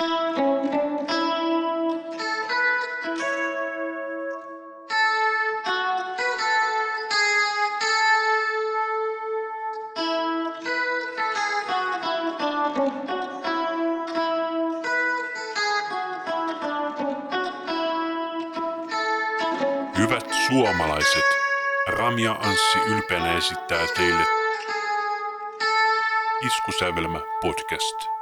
Hyvät suomalaiset, Ramia Anssi ylpeänä esittää teille Iskusävelmä podcast.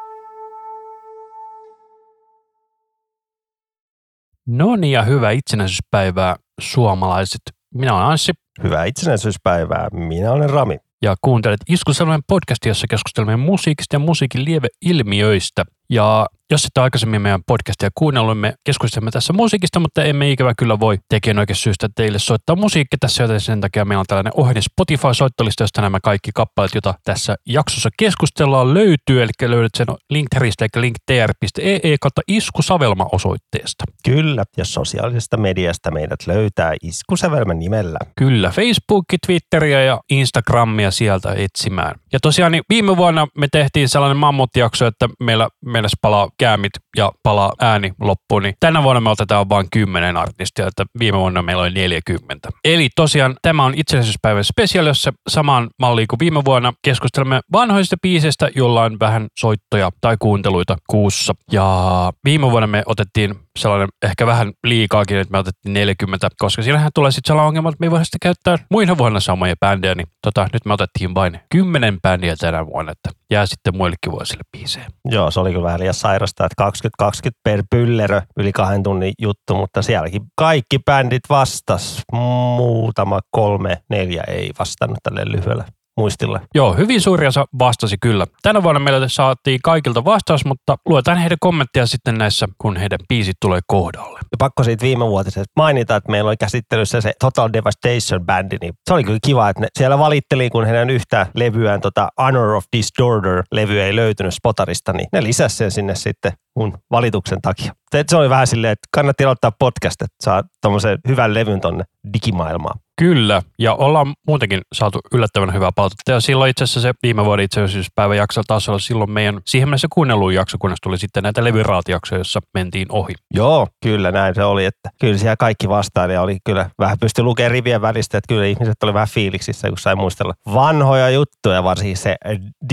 No niin ja hyvää itsenäisyyspäivää suomalaiset. Minä olen Anssi Hyvää itsenäisyyspäivää. Minä olen Rami. ja kuuntelet Iskuselmän podcastia, jossa keskustelemme musiikista ja musiikin lieveilmiöistä. Ja jos et aikaisemmin meidän podcastia kuunnellut, me keskustelemme tässä musiikista, mutta emme ikävä kyllä voi syystä teille soittaa musiikki tässä, joten sen takia meillä on tällainen ohjelma Spotify-soittolista, josta nämä kaikki kappaleet, joita tässä jaksossa keskustellaan, löytyy. Eli löydät sen linkteristä, eli linktr.ee E kautta iskusavelma osoitteesta. Kyllä, ja sosiaalisesta mediasta meidät löytää iskusävelmän nimellä. Kyllä, Facebook, Twitteriä ja Instagramia sieltä etsimään. Ja tosiaan niin viime vuonna me tehtiin sellainen mammutjakso, että meillä, meillä palaa käämit ja palaa ääni loppuun, niin tänä vuonna me otetaan vain 10 artistia, että viime vuonna meillä oli 40. Eli tosiaan tämä on itsenäisyyspäivän special, jossa samaan malliin kuin viime vuonna keskustelemme vanhoista biiseistä, jolla on vähän soittoja tai kuunteluita kuussa. Ja viime vuonna me otettiin sellainen ehkä vähän liikaakin, että me otettiin 40, koska siinähän tulee sitten sellainen ongelma, että me ei voida sitä käyttää muina vuonna samoja bändejä, niin tota, nyt me otettiin vain 10 bändiä tänä vuonna, että jää sitten muillekin vuosille biisejä. Joo, se oli kyllä vähän liian sairasta, että 20-20 per pyllerö yli kahden tunnin juttu, mutta sielläkin kaikki bändit vastas. Muutama kolme, neljä ei vastannut tälle lyhyellä muistilla. Joo, hyvin suuri osa vastasi kyllä. Tänä vuonna meillä saatiin kaikilta vastaus, mutta luetaan heidän kommentteja sitten näissä, kun heidän biisit tulee kohdalle. Ja pakko siitä viimevuotisesta mainita, että meillä oli käsittelyssä se Total Devastation-bändi, niin se oli kyllä kiva, että ne siellä valitteli, kun heidän yhtä levyään, tota Honor of Disorder-levyä ei löytynyt Spotarista, niin ne lisäsi sen sinne sitten mun valituksen takia. Se- oli vähän silleen, että kannatti aloittaa podcast, että saa tommosen hyvän levyn tonne digimaailmaan. Kyllä, ja ollaan muutenkin saatu yllättävän hyvää palautetta. Ja silloin itse asiassa se viime vuoden itsenäisyyspäivän jakso taas olla silloin meidän siihen mennessä kuunnelluun jakso, kunnes tuli sitten näitä levyraatijaksoja, joissa mentiin ohi. Joo, kyllä näin se oli, että kyllä siellä kaikki vastaan ja oli kyllä vähän pysty lukemaan rivien välistä, että kyllä ihmiset oli vähän fiiliksissä, kun sai muistella vanhoja juttuja, varsinkin se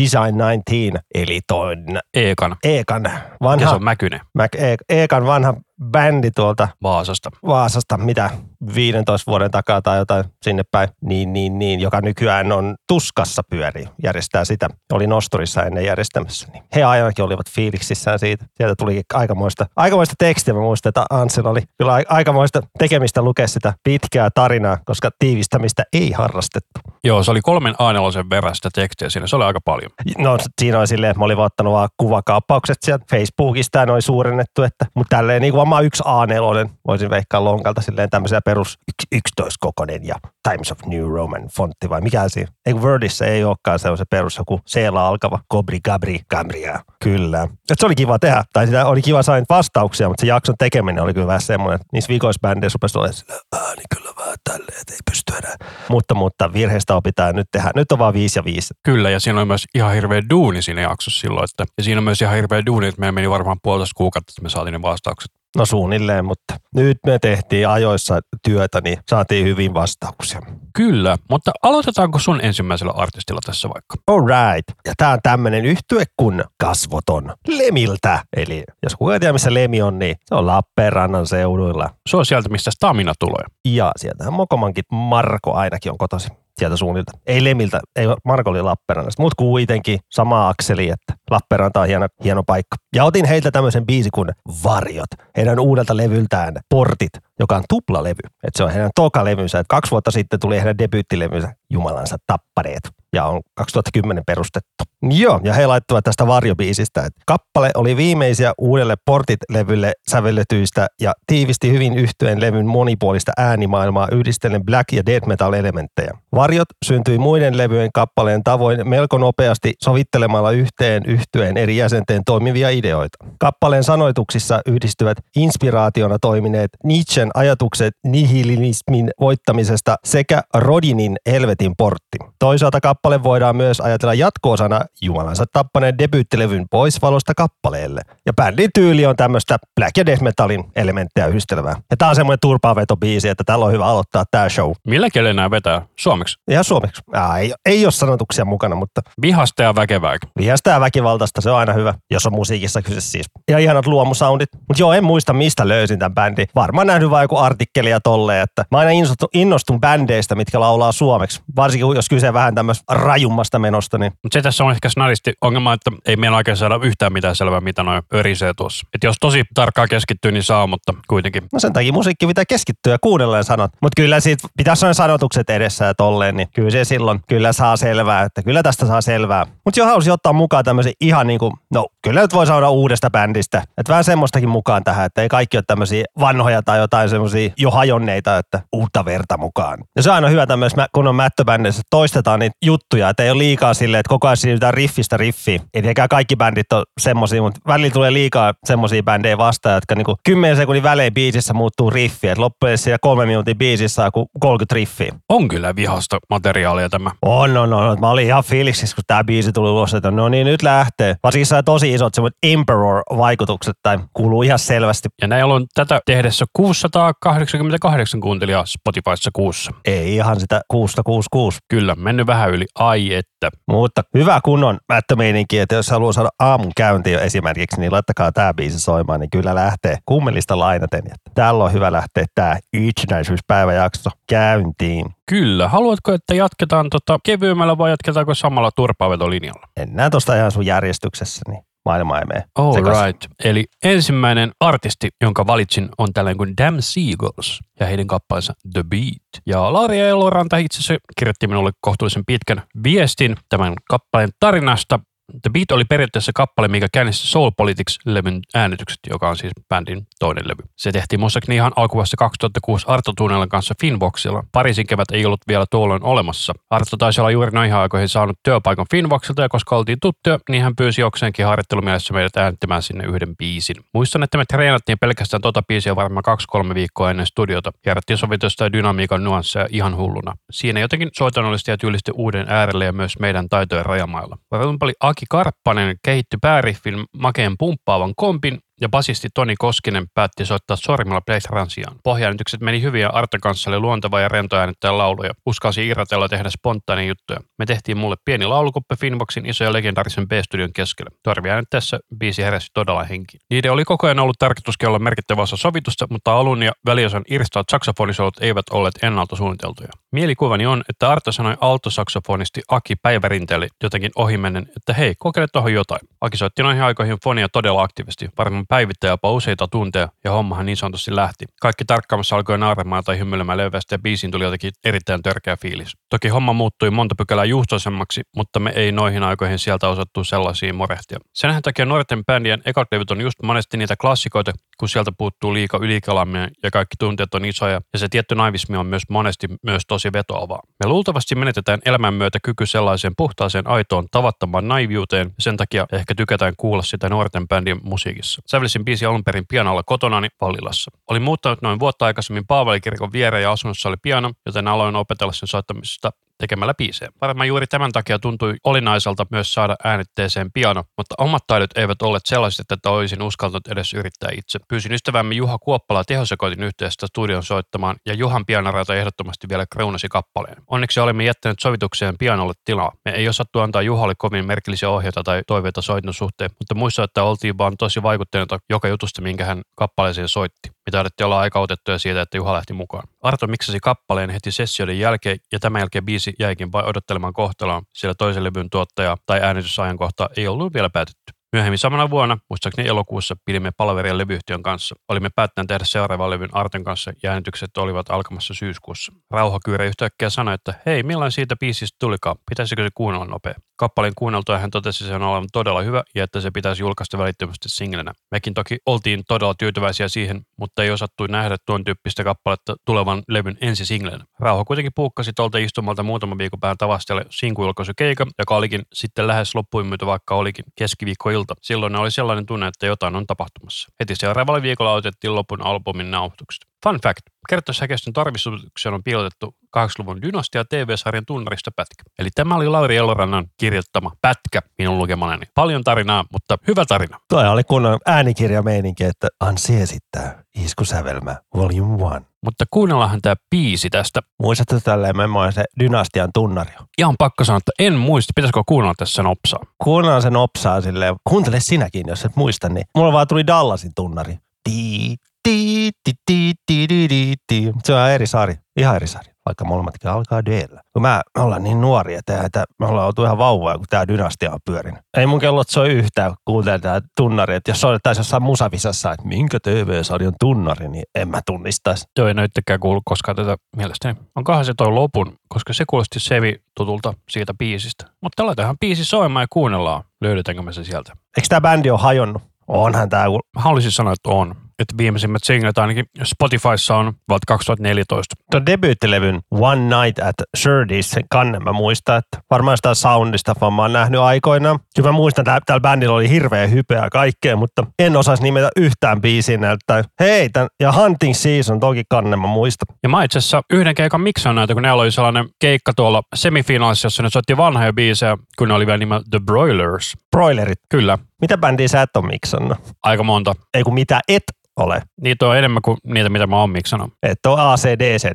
Design 19, eli toinen Eekan, Eekan ja se vanha, on Mäkynen Mac, E- Eekan vanha bändi tuolta Vaasasta. Vaasasta, mitä 15 vuoden takaa tai jotain sinne päin, niin, niin, niin, joka nykyään on tuskassa pyöri, järjestää sitä. Oli Nosturissa ennen järjestämässä. Niin he ainakin olivat fiiliksissään siitä. Sieltä tuli aikamoista, aikamoista tekstiä. Mä muistan, että Ansel oli kyllä ai- aikamoista tekemistä lukea sitä pitkää tarinaa, koska tiivistämistä ei harrastettu. Joo, se oli kolmen a verran sitä tekstiä siinä, se oli aika paljon. No siinä oli silleen, että mä olin vaan ottanut vaan kuvakaappaukset sieltä Facebookista ja noin suurennettu, että, mutta tälleen niin kuin oma yksi A4, voisin veikkaa lonkalta silleen tämmöisiä perus 11-kokonen ja Times of New Roman fontti vai mikä siinä? Ei kun Wordissa ei olekaan se on se perus joku seela alkava Gobri Gabri Gabria. Kyllä. Et se oli kiva tehdä, tai sitä oli kiva saada vastauksia, mutta se jakson tekeminen oli kyllä vähän semmoinen, niissä vikoisbändeissä rupesi olemaan silleen, ääni kyllä vähän tälleen, että ei pysty enää. Mutta, mutta virheistä opitaan nyt tehdä. Nyt on vaan viisi ja viisi. Kyllä, ja siinä oli myös ihan hirveä duuni siinä jaksossa silloin, että, ja siinä on myös ihan hirveä duuni, että meillä meni varmaan puolitoista kuukautta, että me saatiin ne vastaukset. No suunnilleen, mutta nyt me tehtiin ajoissa työtä, niin saatiin hyvin vastauksia. Kyllä, mutta aloitetaanko sun ensimmäisellä artistilla tässä vaikka? Alright. Ja tää on tämmönen yhtye kuin Kasvoton Lemiltä. Eli jos kukaan tiedä, missä Lemi on, niin se on Lappeenrannan seuduilla. Se on sieltä, mistä Stamina tulee. Ja sieltähän Mokomankin Marko ainakin on kotosi sieltä suunnilta. Ei Lemiltä, ei Marko oli Lappeenrannasta, mutta kuitenkin sama akseli, että Lappeenranta on hieno, hieno paikka. Ja otin heiltä tämmöisen biisi kuin Varjot, heidän uudelta levyltään Portit, joka on tuplalevy. Että se on heidän toka levynsä. Et kaksi vuotta sitten tuli heidän debyyttilevynsä Jumalansa tappaneet ja on 2010 perustettu. Joo, ja he laittoivat tästä varjobiisistä, että kappale oli viimeisiä uudelle Portit-levylle sävelletyistä ja tiivisti hyvin yhtyeen levyn monipuolista äänimaailmaa yhdistellen black ja death metal elementtejä. Varjot syntyi muiden levyjen kappaleen tavoin melko nopeasti sovittelemalla yhteen yhtyeen eri jäsenten toimivia ideoita. Kappaleen sanoituksissa yhdistyvät inspiraationa toimineet Nietzschen Nietzschen ajatukset nihilismin voittamisesta sekä Rodinin Helvetin portti. Toisaalta kappale voidaan myös ajatella jatkoosana Jumalansa tappaneen debyyttilevyn poisvalosta kappaleelle. Ja bändin tyyli on tämmöistä black ja death metalin elementtejä yhdistelevää. Ja tää on semmoinen turpaavetobiisi, että tällä on hyvä aloittaa tää show. Millä kielellä nämä vetää? Suomeksi? Ihan suomeksi. Aa, ei, ei ole sanotuksia mukana, mutta Vihasta ja väkevää. vihasta ja väkivaltaista, se on aina hyvä, jos on musiikissa kyse siis. Ja ihanat luomusoundit. Mutta joo, en muista mistä löysin tämän bändin. Varmaan nähnyt vaan joku artikkeli ja tolleen, että mä aina innostun, innostun bändeistä, mitkä laulaa suomeksi. Varsinkin jos kyse vähän tämmöistä rajummasta menosta, niin Mutta se tässä on ehkä snadisti ongelma, että ei meillä oikein saada yhtään mitään selvää, mitä noin örisee tuossa. Et jos tosi tarkkaan keskittyy, niin saa, mutta kuitenkin. no sen takia musiikki pitää keskittyä ja kuunnella ja sanot. Mutta kyllä siitä pitäisi olla sanotukset edessä ja tolleen, niin kyllä se silloin kyllä saa selvää, että kyllä tästä saa selvää. Mutta jo halusin ottaa mukaan tämmöisen ihan niin kuin, no kyllä nyt voi saada uudesta bändistä. Että vähän semmoistakin mukaan tähän, että ei kaikki ole tämmöisiä vanhoja tai jotain semmoisia jo hajonneita, että uutta verta mukaan. Ja se on aina hyvä tämmöisessä, kun on mättöbändissä, että toistetaan niitä juttuja, että ei ole liikaa silleen, että koko ajan siirrytään riffistä riffiin. Ei tietenkään kaikki bändit on semmoisia, mutta välillä tulee liikaa semmoisia bändejä vastaan, jotka niinku 10 sekunnin välein biisissä muuttuu riffi. Että loppujen siellä kolme minuutin biisissä on joku 30 riffiä. On kyllä vihasta materiaalia tämä. On, on, on. Mä olin ihan fiiliksissä, kun tämä biisi tuli ulos, että no niin, nyt lähtee. Varsinkin sai tosi isot semmoiset Emperor-vaikutukset, tai kuuluu ihan selvästi. Ja näillä on tätä tehdessä 688 kuuntelijaa Spotifyssa kuussa. Ei ihan sitä 666. Kyllä, mennyt vähän yli. Ai että. Mutta hyvä kunnon mättömeininki, että jos haluaa saada aamun käyntiin esimerkiksi, niin laittakaa tämä biisi soimaan, niin kyllä lähtee kummelista lainaten. Että Täällä on hyvä lähteä tämä itsenäisyyspäiväjakso käyntiin. Kyllä. Haluatko, että jatketaan tota kevyemmällä vai jatketaanko samalla turpavetolinjalla? Mennään tuosta ihan sun järjestyksessä, niin maailma ei mene All sekaisin. right. Eli ensimmäinen artisti, jonka valitsin, on tällainen kuin Damn Seagulls ja heidän kappaleensa The Beat. Ja Lauri Eloranta itse asiassa kirjoitti minulle kohtuullisen pitkän viestin tämän kappaleen tarinasta. The Beat oli periaatteessa kappale, mikä käynnisti Soul Politics-levyn äänitykset, joka on siis bändin toinen levy. Se tehtiin muistaakseni ihan alkuvuodesta 2006 Arto Tunnelin kanssa Finvoxilla. Pariisin kevät ei ollut vielä tuolloin olemassa. Arto taisi olla juuri noihin aikoihin saanut työpaikan Finvoxilta ja koska oltiin tuttuja, niin hän pyysi jokseenkin harjoittelumielessä meidät äänittämään sinne yhden biisin. Muistan, että me treenattiin pelkästään tota biisiä varmaan kaksi-kolme viikkoa ennen studiota. Kierrättiin sovitusta ja dynamiikan nuansseja ihan hulluna. Siinä jotenkin soitannollisesti ja tyylisesti uuden äärelle ja myös meidän taitojen rajamailla. Rumpali Aki Karppanen kehitti pääriffin makeen pumppaavan kompin ja basisti Toni Koskinen päätti soittaa sormilla Playthran sijaan. Pohjaäänitykset meni hyvin ja Arto kanssa oli luonteva ja rento äänittää lauluja. Uskalsi irrotella ja tehdä spontaania juttuja. Me tehtiin mulle pieni laulukuppe Finboxin iso ja legendaarisen B-studion keskellä. Torvi äänittäessä biisi heräsi todella henki. Niiden oli koko ajan ollut tarkoituskin olla merkittävä osa sovitusta, mutta alun ja väliosan irstaat saksofonisolut eivät olleet ennalta suunniteltuja. Mielikuvani on, että Arto sanoi altosaksofonisti Aki Päivärinteelle jotenkin ohimennen, että hei, kokeile tuohon jotain. Aki soitti noihin aikoihin fonia todella aktiivisesti, varmaan päivittäin jopa useita tunteja, ja hommahan niin sanotusti lähti. Kaikki tarkkaamassa alkoi nauramaan tai hymyilemään leveästi, ja biisiin tuli jotenkin erittäin törkeä fiilis. Toki homma muuttui monta pykälää juhtoisemmaksi, mutta me ei noihin aikoihin sieltä osattu sellaisia morehtia. Senhän takia nuorten bändien ekat on just monesti niitä klassikoita, kun sieltä puuttuu liika ylikalaaminen ja kaikki tunteet on isoja, ja se tietty naivismi on myös monesti myös tosi vetoavaa. Me luultavasti menetetään elämän myötä kyky sellaiseen puhtaaseen, aitoon, tavattomaan naiviuteen, ja sen takia ehkä tykätään kuulla sitä nuorten bändien musiikissa. Sävelsin biisi alun perin pianolla kotonani Vallilassa. Olin muuttanut noin vuotta aikaisemmin Paavelikirkon viereen ja asunnossa oli piano, joten aloin opetella sen soittamisesta tekemällä biisejä. Varmaan juuri tämän takia tuntui olinaiselta myös saada äänitteeseen piano, mutta omat taidot eivät olleet sellaiset, että olisin uskaltanut edes yrittää itse. Pyysin ystävämme Juha Kuoppala tehosekoitin yhteistä studion soittamaan ja Juhan pianoraita ehdottomasti vielä kreunasi kappaleen. Onneksi olimme jättäneet sovitukseen pianolle tilaa. Me ei osattu antaa Juhalle kovin merkillisiä ohjeita tai toiveita soiton suhteen, mutta muista, että oltiin vaan tosi vaikuttuneita joka jutusta, minkä hän kappaleeseen soitti. Me taidettiin olla aika otettuja siitä, että Juha lähti mukaan. Arto miksasi kappaleen heti sessioiden jälkeen ja tämän jälkeen biisi jäikin vain odottelemaan kohtaloon, sillä toisen levyn tuottaja tai äänitysajankohta ei ollut vielä päätetty. Myöhemmin samana vuonna, muistaakseni elokuussa, pidimme palaveria levyyhtiön kanssa. Olimme päättäneet tehdä seuraavan levyn Arten kanssa ja äänitykset olivat alkamassa syyskuussa. Rauhakyyrä yhtäkkiä sanoi, että hei, milloin siitä biisistä tulikaan? Pitäisikö se kuunnella nopea? Kappaleen kuunneltua hän totesi sen olevan todella hyvä ja että se pitäisi julkaista välittömästi singlenä. Mekin toki oltiin todella tyytyväisiä siihen, mutta ei osattu nähdä tuon tyyppistä kappaletta tulevan levyn ensi singlenä. Rauha kuitenkin puukkasi tuolta istumalta muutaman viikon päähän tavastelle sinkuilkoisukeikan, joka olikin sitten lähes loppuun myyty, vaikka olikin keskiviikkoilta. Silloin oli sellainen tunne, että jotain on tapahtumassa. Heti seuraavalla viikolla otettiin lopun albumin nauhoitukset. Fun fact. Kertosäkeistön tarkistukseen on piilotettu 80-luvun Dynastia TV-sarjan tunnarista pätkä. Eli tämä oli Lauri Elorannan kirjoittama pätkä minun lukemalleni. Paljon tarinaa, mutta hyvä tarina. Toi oli kunnon äänikirjameininki, että Ansi esittää Iskusävelmä Volume 1. Mutta kuunnellaanhan tämä biisi tästä. Muistatko tälleen se Dynastian tunnari? Ihan pakko sanoa, että en muista. Pitäisikö kuunnella tässä sen opsaa? Kuunnellaan sen opsaa silleen. Kuuntele sinäkin, jos et muista. Niin. Mulla vaan tuli Dallasin tunnari. Tii, tii, tii, tii, tii, tii, tii. Se on eri sari. Ihan eri sari vaikka molemmatkin alkaa d Kun mä ollaan niin nuoria, että, että me ollaan oltu ihan vauvoja, kun tämä dynastia on pyörinyt. Ei mun kellot soi yhtään, kun kuuntelee tämä tunnari. Että jos soitettaisiin jossain musavisassa, että minkä TV-sarjan tunnari, niin en mä tunnistaisi. Joo, ei näyttäkään kuulu koskaan tätä mielestäni. Onkohan se toi lopun, koska se kuulosti Sevi tutulta siitä biisistä. Mutta laitetaan biisi soimaan ja kuunnellaan. Löydetäänkö me se sieltä? Eikö tämä bändi ole hajonnut? Onhan tämä. Mä haluaisin sanoa, että on että viimeisimmät singlet ainakin Spotifyssa on vuodelta 2014. Tuo debyyttilevyn One Night at Shirley's kanne mä muistan, että varmaan sitä soundista vaan mä oon nähnyt aikoina. Kyllä mä muistan, että tällä bändillä oli hirveä hypeä kaikkea, mutta en osaisi nimetä yhtään biisiä näiltä. Hei, tämän, ja Hunting Season toki kanne mä muistan. Ja mä itse asiassa yhden keikan miksaan näitä, kun ne oli sellainen keikka tuolla semifinaalissa, jossa ne soitti vanhoja biisejä, kun ne oli vielä nimellä The Broilers. Broilerit. Kyllä. Mitä bändiä sä et ole miksannut? Aika monta. Ei kun mitä et ole. Niitä on enemmän kuin niitä, mitä mä oon miksannut. Et ole ACDC.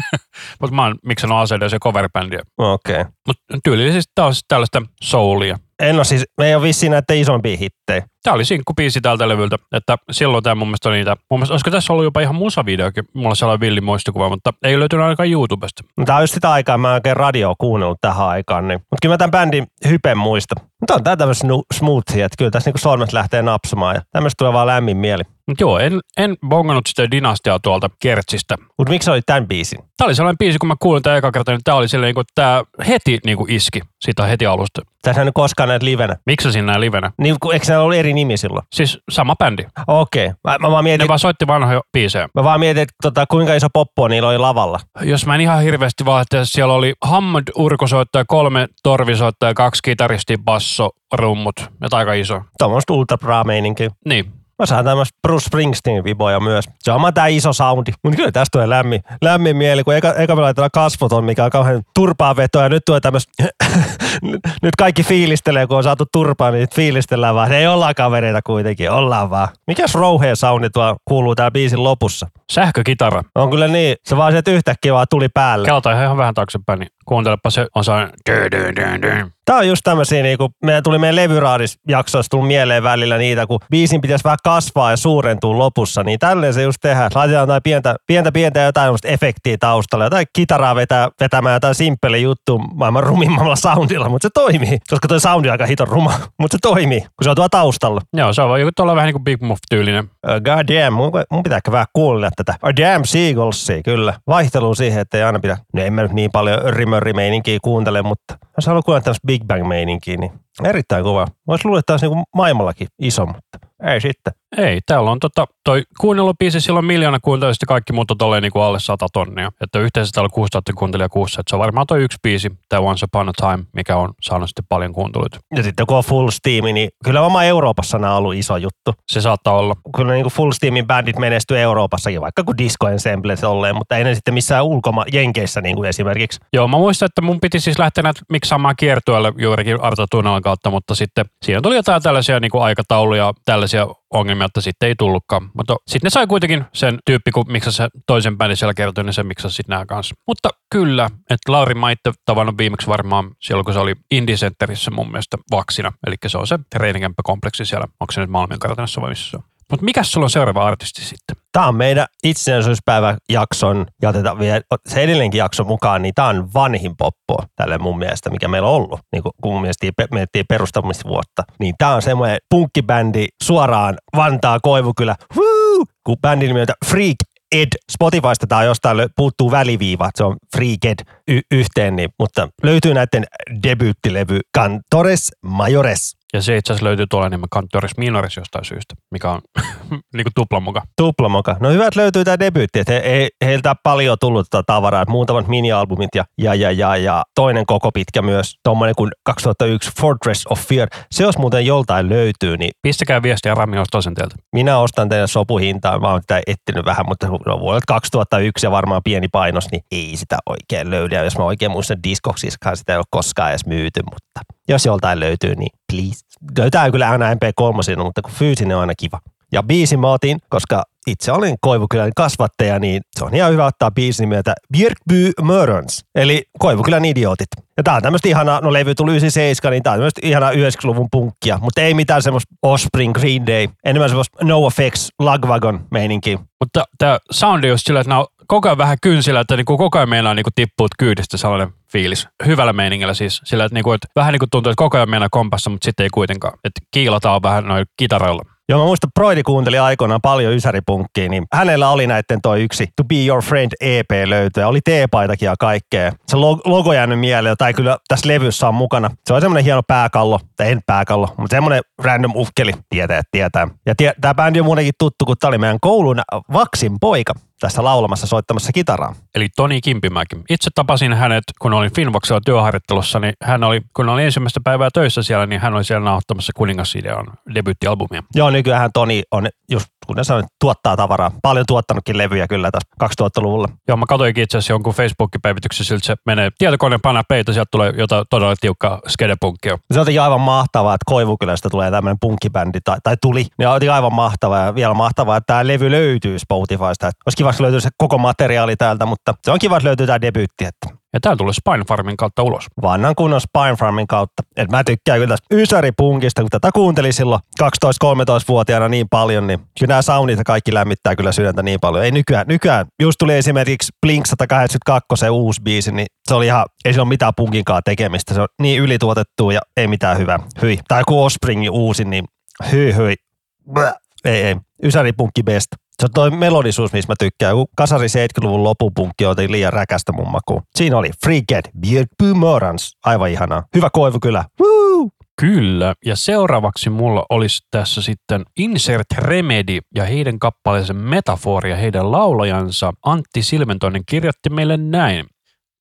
Mutta mä oon miksannut ACDC coverbändiä. Okei. Okay. Mutta tyylillisesti taas tällaista soulia. En ole siis, me ei ole vissiin näitä isompia hittejä. Tämä oli sinkkupiisi tältä levyltä, että silloin tämä mun mielestä oli niitä, mun mielestä, olisiko tässä ollut jopa ihan musavideokin, mulla on sellainen villi muistikuva, mutta ei löytynyt ainakaan YouTubesta. No, tämä on just sitä aikaa, mä en oikein radio kuunnellut tähän aikaan, niin. mutta kyllä mä tämän bändin hypen muista. Mutta on tämä tämmöistä smoothia, että kyllä tässä niinku sormet lähtee napsamaan ja tämmöistä tulee vaan lämmin mieli. Joo, en, en bongannut sitä dynastiaa tuolta Kertsistä. Mutta miksi oli tämän biisin? Tämä oli sellainen biisi, kun mä kuulin tämän eka kertaa, niin tämä oli silleen, niin kuin, tämä heti niin kuin iski sitä heti alusta. Tässä ei koskaan näitä livenä. Miksi sinä livenä? Niin, eikö se ollut eri nimi silloin? Siis sama bändi. Okei. Okay. Mä, mä, vaan mietin, ne vaan soitti vanhoja biisejä. Mä vaan mietin, että tota, kuinka iso poppo niillä oli lavalla. Jos mä en ihan hirveästi vaan, että siellä oli Hammond urkosoittaja, kolme torvisoittajaa, kaksi kitaristi, basso, rummut. Ja aika iso. Tuommoista ultra meininkiä. Niin. Mä saan tämmöistä Bruce Springsteen-viboja myös. Se on tää iso soundi. Mutta kyllä tästä tulee lämmin, lämmin mieli, kun eka, eka me laitetaan kasvoton, mikä on kauhean turpaa vetoa. Ja nyt tulee tämmöistä, nyt kaikki fiilistelee, kun on saatu turpaa, niin fiilistellään vaan. Ei olla kavereita kuitenkin, ollaan vaan. Mikäs rouheen soundi tuo kuuluu täällä biisin lopussa? Sähkökitara. On kyllä niin. Se vaan sieltä yhtäkkiä vaan tuli päälle. Kelta ihan vähän taaksepäin, niin kuuntelepa se on sellainen Tämä on just tämmöisiä, niin kuin meidän tuli meidän levyraadisjaksoissa tuli mieleen välillä niitä, kun biisin pitäisi vähän kasvaa ja suurentua lopussa, niin tälleen se just tehdään. Laitetaan jotain pientä, pientä, pientä jotain efektiä taustalla, jotain kitaraa vetää, vetämään jotain simppeli juttu maailman rumimmalla soundilla, mutta se toimii, koska toi soundi on aika hiton ruma, mutta se toimii, kun se on tuolla taustalla. Joo, se on joku tuolla vähän niin kuin Big Muff-tyylinen. Uh, God damn, mun, mun pitää vähän kuulla tätä. A damn Seagullsia, kyllä. Vaihtelu siihen, että ei aina pidä, no en mä nyt niin paljon rimörrimeininkiä kuuntele, mutta jos haluaa kuulla tämmöistä Big Bang-meininkiä, niin erittäin kova. Voisi luulla, että tämä olisi niin maailmallakin iso, mutta ei sitten. Ei, täällä on tota, toi kuunnellupiisi silloin miljoona kuuntelijaa, ja kaikki muut on tolleen niin alle sata tonnia. Että yhteensä täällä on 6000 kuuntelijaa kuussa. Että se on varmaan toi yksi biisi, tämä Once Upon a Time, mikä on saanut sitten paljon kuunteluita. Ja sitten kun on Full Steam, niin kyllä oma Euroopassa nämä on ollut iso juttu. Se saattaa olla. Kyllä niin kuin Full Steamin bändit menestyy Euroopassakin, vaikka kuin Disco Ensembles olleen, mutta ei ne sitten missään ulkoma Jenkeissä niin kuin esimerkiksi. Joo, mä muistan, että mun piti siis lähteä näitä miksaamaan kiertueelle juurikin Arto Tunnelan kautta, mutta sitten siinä tuli jotain tällaisia niin kuin aikatauluja, tällaisia ongelmia, että sitten ei tullutkaan. Mutta sitten ne sai kuitenkin sen tyyppi, kun miksi se toisen bändin siellä kertoi, niin se miksi sitten nämä kanssa. Mutta kyllä, että Lauri mä itse tavannut viimeksi varmaan silloin, kun se oli Indie Centerissä mun mielestä vaksina. Eli se on se treenikämppäkompleksi siellä. Onko se nyt Malmin kartanassa vai missä se on? Mutta mikä sulla on seuraava artisti sitten? Tämä on meidän itsenäisyyspäiväjakson, ja otetaan vielä se edelleenkin jakson mukaan, niin tämä on vanhin poppo tälle mun mielestä, mikä meillä on ollut, niin kun miettii, miettii perustamisvuotta. Niin tämä on semmoinen punkkibändi suoraan Vantaa Koivukylä, Woo! kun bändin nimeltä Freak Ed. Spotifysta tai jostain puuttuu väliviiva, se on Freak Ed y- yhteen, niin, mutta löytyy näiden debyyttilevy Cantores Majores. Ja se itse asiassa löytyy tuolla enemmän Cantoris Minoris jostain syystä, mikä on niinku tuplan mukaan. Tuplamoka. No hyvä, että löytyy tämä debyytti, että he, he, heiltä paljon tullut tätä tavaraa, että muutamat mini-albumit ja, ja, ja, ja, ja toinen koko pitkä myös, tuommoinen kuin 2001 Fortress of Fear. Se jos muuten joltain löytyy, niin Pistäkää viestiä Rami ostaa sen teiltä. minä ostan teidän sopuhintaan. Mä oon sitä etsinyt vähän, mutta no, vuodelta 2001 ja varmaan pieni painos, niin ei sitä oikein löydy. Ja jos mä oikein muistan, Discogsissakaan sitä ei ole koskaan edes myyty, mutta jos joltain löytyy, niin please. Löytää kyllä aina MP3, mutta kun fyysinen on aina kiva. Ja biisin mä otin, koska itse olen Koivukylän kasvattaja, niin se on ihan hyvä ottaa biisin nimeltä Björkby Mörons, eli Koivukylän idiotit. Ja tää on tämmöistä ihanaa, no levy tuli 97, niin tää on tämmöistä ihanaa 90-luvun punkkia, mutta ei mitään semmoista Offspring, Green Day, enemmän semmoista No Effects, Lagwagon meininkiä. Mutta tämä soundi on sillä, että nämä on koko ajan vähän kynsillä, että niinku koko ajan meinaa niinku tippua kyydistä sellainen fiilis. Hyvällä meiningillä siis. Sillä, että, niinku, että vähän niin kuin tuntuu, että koko ajan meinaa kompassa, mutta sitten ei kuitenkaan. Että kiilataan vähän noin kitaroilla. Joo, mä muistan, Broidi kuunteli aikoinaan paljon ysäripunkkia, niin hänellä oli näiden toi yksi To Be Your Friend EP löytyy. Oli teepaitakin ja kaikkea. Se lo- logo jäänyt mieleen, tai kyllä tässä levyssä on mukana. Se on semmoinen hieno pääkallo, tai en pääkallo, mutta semmoinen random ukkeli, tietää, tietää. Ja tie- tämä bändi on muutenkin tuttu, kun tämä oli meidän koulun Vaksin poika tässä laulamassa soittamassa kitaraa. Eli Toni Kimpimäki. Itse tapasin hänet, kun olin Finvoxilla työharjoittelussa, niin hän oli, kun oli ensimmäistä päivää töissä siellä, niin hän oli siellä nauhoittamassa Kuningasidean debyyttialbumia. Joo, nykyään Toni on, just kuten sanoin, tuottaa tavaraa. Paljon tuottanutkin levyjä kyllä tässä 2000-luvulla. Joo, mä katsoinkin itse asiassa jonkun Facebook-päivityksen siltä, se menee tietokoneen panna peitä, sieltä tulee jotain todella tiukkaa skedepunkkia. Se on aivan mahtavaa, että Koivukylästä tulee tämmöinen punkkibändi, tai, tai tuli. Ja on aivan mahtavaa, ja vielä mahtavaa, että tämä levy löytyy Spotifysta. Olisi kiva, että löytyy se koko materiaali täältä, mutta se on kiva, että löytyy tämä debyytti, että Ja tää tulee Spine Farmin kautta ulos. vannan kunnon Spine Farmin kautta. Et mä tykkään kyllä tästä Ysäri-punkista, kun tätä kuuntelin silloin 12-13-vuotiaana niin paljon, niin kyllä nämä soundit ja kaikki lämmittää kyllä sydäntä niin paljon. Ei nykyään, nykyään just tuli esimerkiksi Blink 182 se uusi biisi, niin se oli ihan, ei se ole mitään punkinkaan tekemistä. Se on niin ylituotettu ja ei mitään hyvää. Hyi. Tai kun Offspringin uusi, niin hyi hyi. Bäh. Ei, ei. Ysäri-punkki best. Se on toi melodisuus, mistä mä tykkään. Kasari 70-luvun lopupunkki oli liian räkästä mun makuun. Siinä oli Freaked, Björkby Morans. Aivan ihanaa. Hyvä Koivukylä. Woo! Kyllä, ja seuraavaksi mulla olisi tässä sitten Insert Remedy ja heidän kappaleensa Metaforia, heidän laulajansa Antti Silventoinen kirjoitti meille näin.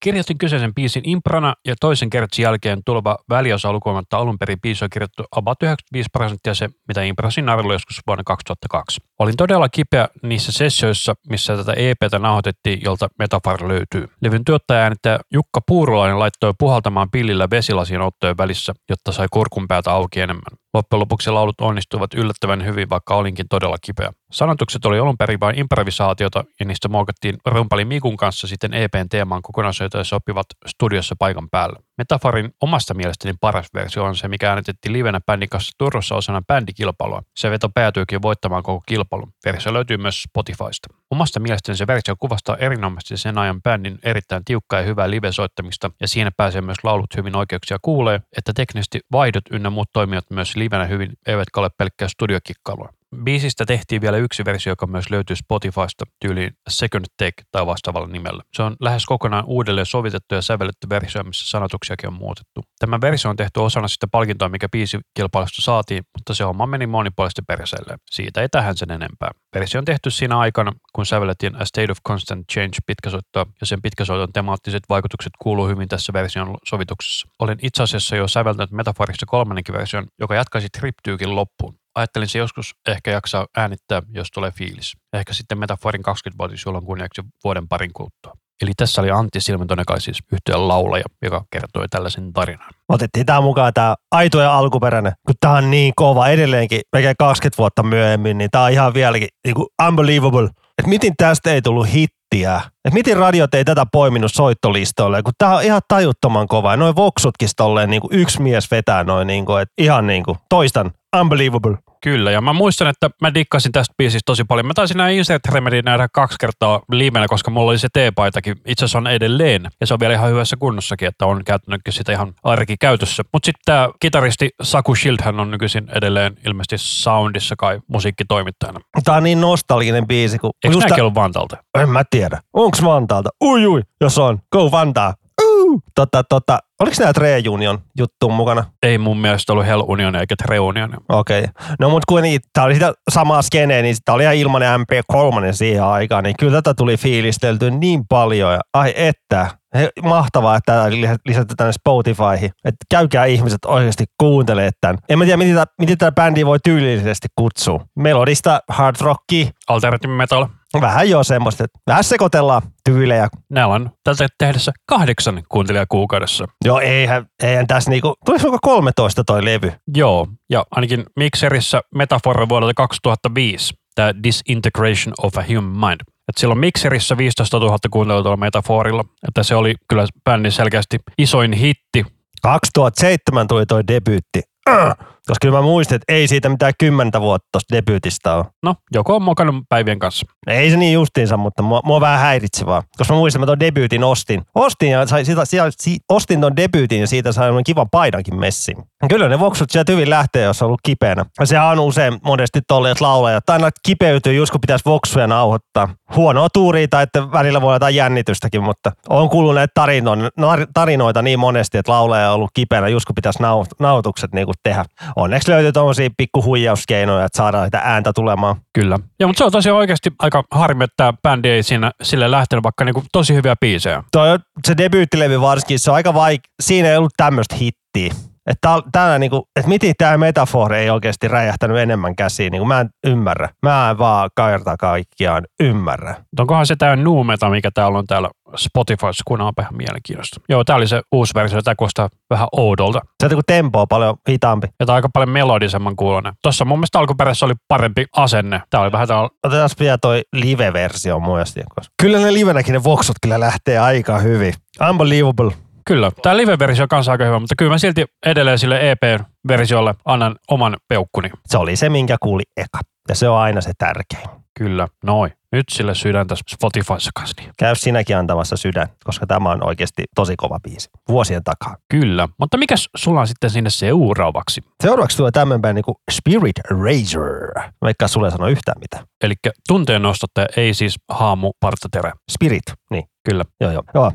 Kirjoitin kyseisen biisin imprana ja toisen kertsin jälkeen tuleva väliosa lukuomatta alun perin biisi on kirjoittu about 95 prosenttia se, mitä imprasin narilla joskus vuonna 2002. Olin todella kipeä niissä sessioissa, missä tätä EPtä nauhoitettiin, jolta Metafor löytyy. Levyn tuottaja äänittäjä Jukka Puurulainen laittoi puhaltamaan pillillä vesilasien ottojen välissä, jotta sai kurkun päätä auki enemmän. Loppujen lopuksi laulut onnistuivat yllättävän hyvin, vaikka olinkin todella kipeä. Sanotukset oli alun perin vain improvisaatiota ja niistä muokattiin rumpali Mikun kanssa sitten EPn teemaan kokonaisuutta ja sopivat studiossa paikan päällä. Metaforin omasta mielestäni paras versio on se, mikä äänitettiin livenä bändin kanssa Turussa osana bändikilpailua. Se veto päätyykin voittamaan koko kilpailun. Versio löytyy myös Spotifysta. Omasta mielestäni se versio kuvastaa erinomaisesti sen ajan bändin erittäin tiukkaa ja hyvää live-soittamista, ja siinä pääsee myös laulut hyvin oikeuksia kuulee, että teknisesti vaihdot ynnä muut toimivat myös livenä hyvin, eivätkä ole pelkkää studiokikkailua. Biisistä tehtiin vielä yksi versio, joka myös löytyy Spotifysta tyyliin Second Take tai vastaavalla nimellä. Se on lähes kokonaan uudelleen sovitettu ja sävelletty versio, missä sanotuksiakin on muutettu. Tämä versio on tehty osana sitä palkintoa, mikä biisikilpailusta saatiin, mutta se homma meni monipuolisesti perseelle. Siitä ei tähän sen enempää. Versio on tehty siinä aikana, kun sävellettiin A State of Constant Change pitkäsoittoa, ja sen pitkäsoiton temaattiset vaikutukset kuuluu hyvin tässä version sovituksessa. Olen itse asiassa jo säveltänyt metaforista kolmannenkin version, joka jatkaisi triptyykin loppuun ajattelin se joskus ehkä jaksaa äänittää, jos tulee fiilis. Ehkä sitten Metaforin 20-vuotis juhlan kunniaksi vuoden parin kuluttua. Eli tässä oli Antti Silventonen kai siis yhtiön laulaja, joka kertoi tällaisen tarinan. Otettiin tää mukaan tää aito ja alkuperäinen, kun tää on niin kova edelleenkin, melkein 20 vuotta myöhemmin, niin tää on ihan vieläkin niinku unbelievable. Et miten tästä ei tullut hittiä? Et miten radiot ei tätä poiminut soittolistoille, kun tää on ihan tajuttoman kova. Ja noin voksutkin tolleen niinku yksi mies vetää noin niinku, et ihan niinku, toistan, unbelievable. Kyllä, ja mä muistan, että mä dikkasin tästä biisistä tosi paljon. Mä taisin nämä Insert Remedy nähdä kaksi kertaa liimenä, koska mulla oli se teepaitakin. Itse asiassa on edelleen, ja se on vielä ihan hyvässä kunnossakin, että on käyttänytkin sitä ihan arkikäytössä. Mutta sitten tämä kitaristi Saku Shieldhän on nykyisin edelleen ilmeisesti Soundissa kai musiikkitoimittajana. Tää on niin nostalginen biisi, kun... Eikö just nämäkin ollut Vantaalta? En mä tiedä. Onks Vantaalta? Ui ui, jos on. Go Vantaa. Uh! Tota, tota, Oliko nämä Trey Union juttu mukana? Ei mun mielestä ollut Hell Union eikä Treunion. Okei. Okay. No mutta kuitenkin, tämä oli sitä samaa skeneä, niin tämä oli ihan ilmanen MP3 siihen aikaan, niin kyllä tätä tuli fiilistelty niin paljon. Ai että, He, mahtavaa, että tämä lisätty tänne Spotifyhin. Että käykää ihmiset oikeasti kuuntelemaan tämän. En mä tiedä, miten, tämä, miten tämä bändi voi tyylillisesti kutsua. Melodista hard rockia. Alternative metal. Vähän jo semmoista, että vähän sekoitellaan tyylejä. Näillä on tältä tehdessä kahdeksan kuuntelijaa kuukaudessa. Joo, eihän, eihän tässä niinku, tuliko 13 toi levy? Joo, ja ainakin Mixerissä metafora vuodelta 2005, tämä Disintegration of a Human Mind. Et silloin Mixerissä 15 000 kuuntelua tuolla metaforilla, että se oli kyllä bändin selkeästi isoin hitti. 2007 tuli toi debyytti. Äh! Koska kyllä mä muistin, että ei siitä mitään kymmentä vuotta tuosta debyytistä ole. No, joko on mokannut päivien kanssa. Ei se niin justiinsa, mutta mua, mua vähän häiritsi vaan. Koska mä muistin, että mä tuon debyytin ostin. Ostin ja sai, sitä, sitä, si, ostin ton debyytin ja siitä sain kivan paidankin messin. Kyllä ne voksut sieltä hyvin lähtee, jos on ollut kipeänä. Sehän on usein monesti tolleet laulajat. Aina kipeytyy just kun pitäisi voksuja nauhoittaa. Huonoa tuuria tai että välillä voi olla jotain jännitystäkin, mutta on kuullut näitä tarinoita, tarinoita niin monesti, että laulaja on ollut kipeänä just kun pitäisi nauhoitukset niin tehdä onneksi löytyy tuommoisia pikku huijauskeinoja, että saadaan sitä ääntä tulemaan. Kyllä. Ja mutta se on tosiaan oikeasti aika harmi, että tämä bändi ei siinä sille lähtenyt, vaikka niinku tosi hyviä biisejä. Toi, se debyyttilevy varsinkin, se on aika vaik... Siinä ei ollut tämmöistä hittiä. Että täällä niinku, että miten tämä metafor ei oikeasti räjähtänyt enemmän käsiin, niinku mä en ymmärrä. Mä en vaan kairta kaikkiaan ymmärrä. Onkohan se tämä nuumeta, mikä täällä on täällä Spotifyssa, kun on vähän mielenkiintoista. Joo, tää oli se uusi versio, tämä kuulostaa vähän oudolta. Se on tempo on paljon hitaampi. Ja tämä on aika paljon melodisemman kuulonen. Tuossa mun mielestä alkuperäisessä oli parempi asenne. Tämä oli vähän täällä... Otetaan vielä toi live-versio muistiin. Kyllä ne livenäkin ne voksut kyllä lähtee aika hyvin. Unbelievable. Kyllä, tämä live-versio on kanssa aika hyvä, mutta kyllä mä silti edelleen sille EP-versiolle annan oman peukkuni. Se oli se, minkä kuuli eka. Ja se on aina se tärkein. Kyllä, noin. Nyt sille sydäntä Spotifyssa kanssa. Niin. Käy sinäkin antamassa sydän, koska tämä on oikeasti tosi kova biisi. Vuosien takaa. Kyllä, mutta mikä sulla on sitten sinne seuraavaksi? Seuraavaksi tulee tämmöinen niin kuin Spirit Razor. Vaikka sulle sano yhtään mitään. Eli tunteen nostattaja, ei siis haamu partaterä. Spirit, niin. Kyllä. Joo, joo. Joo,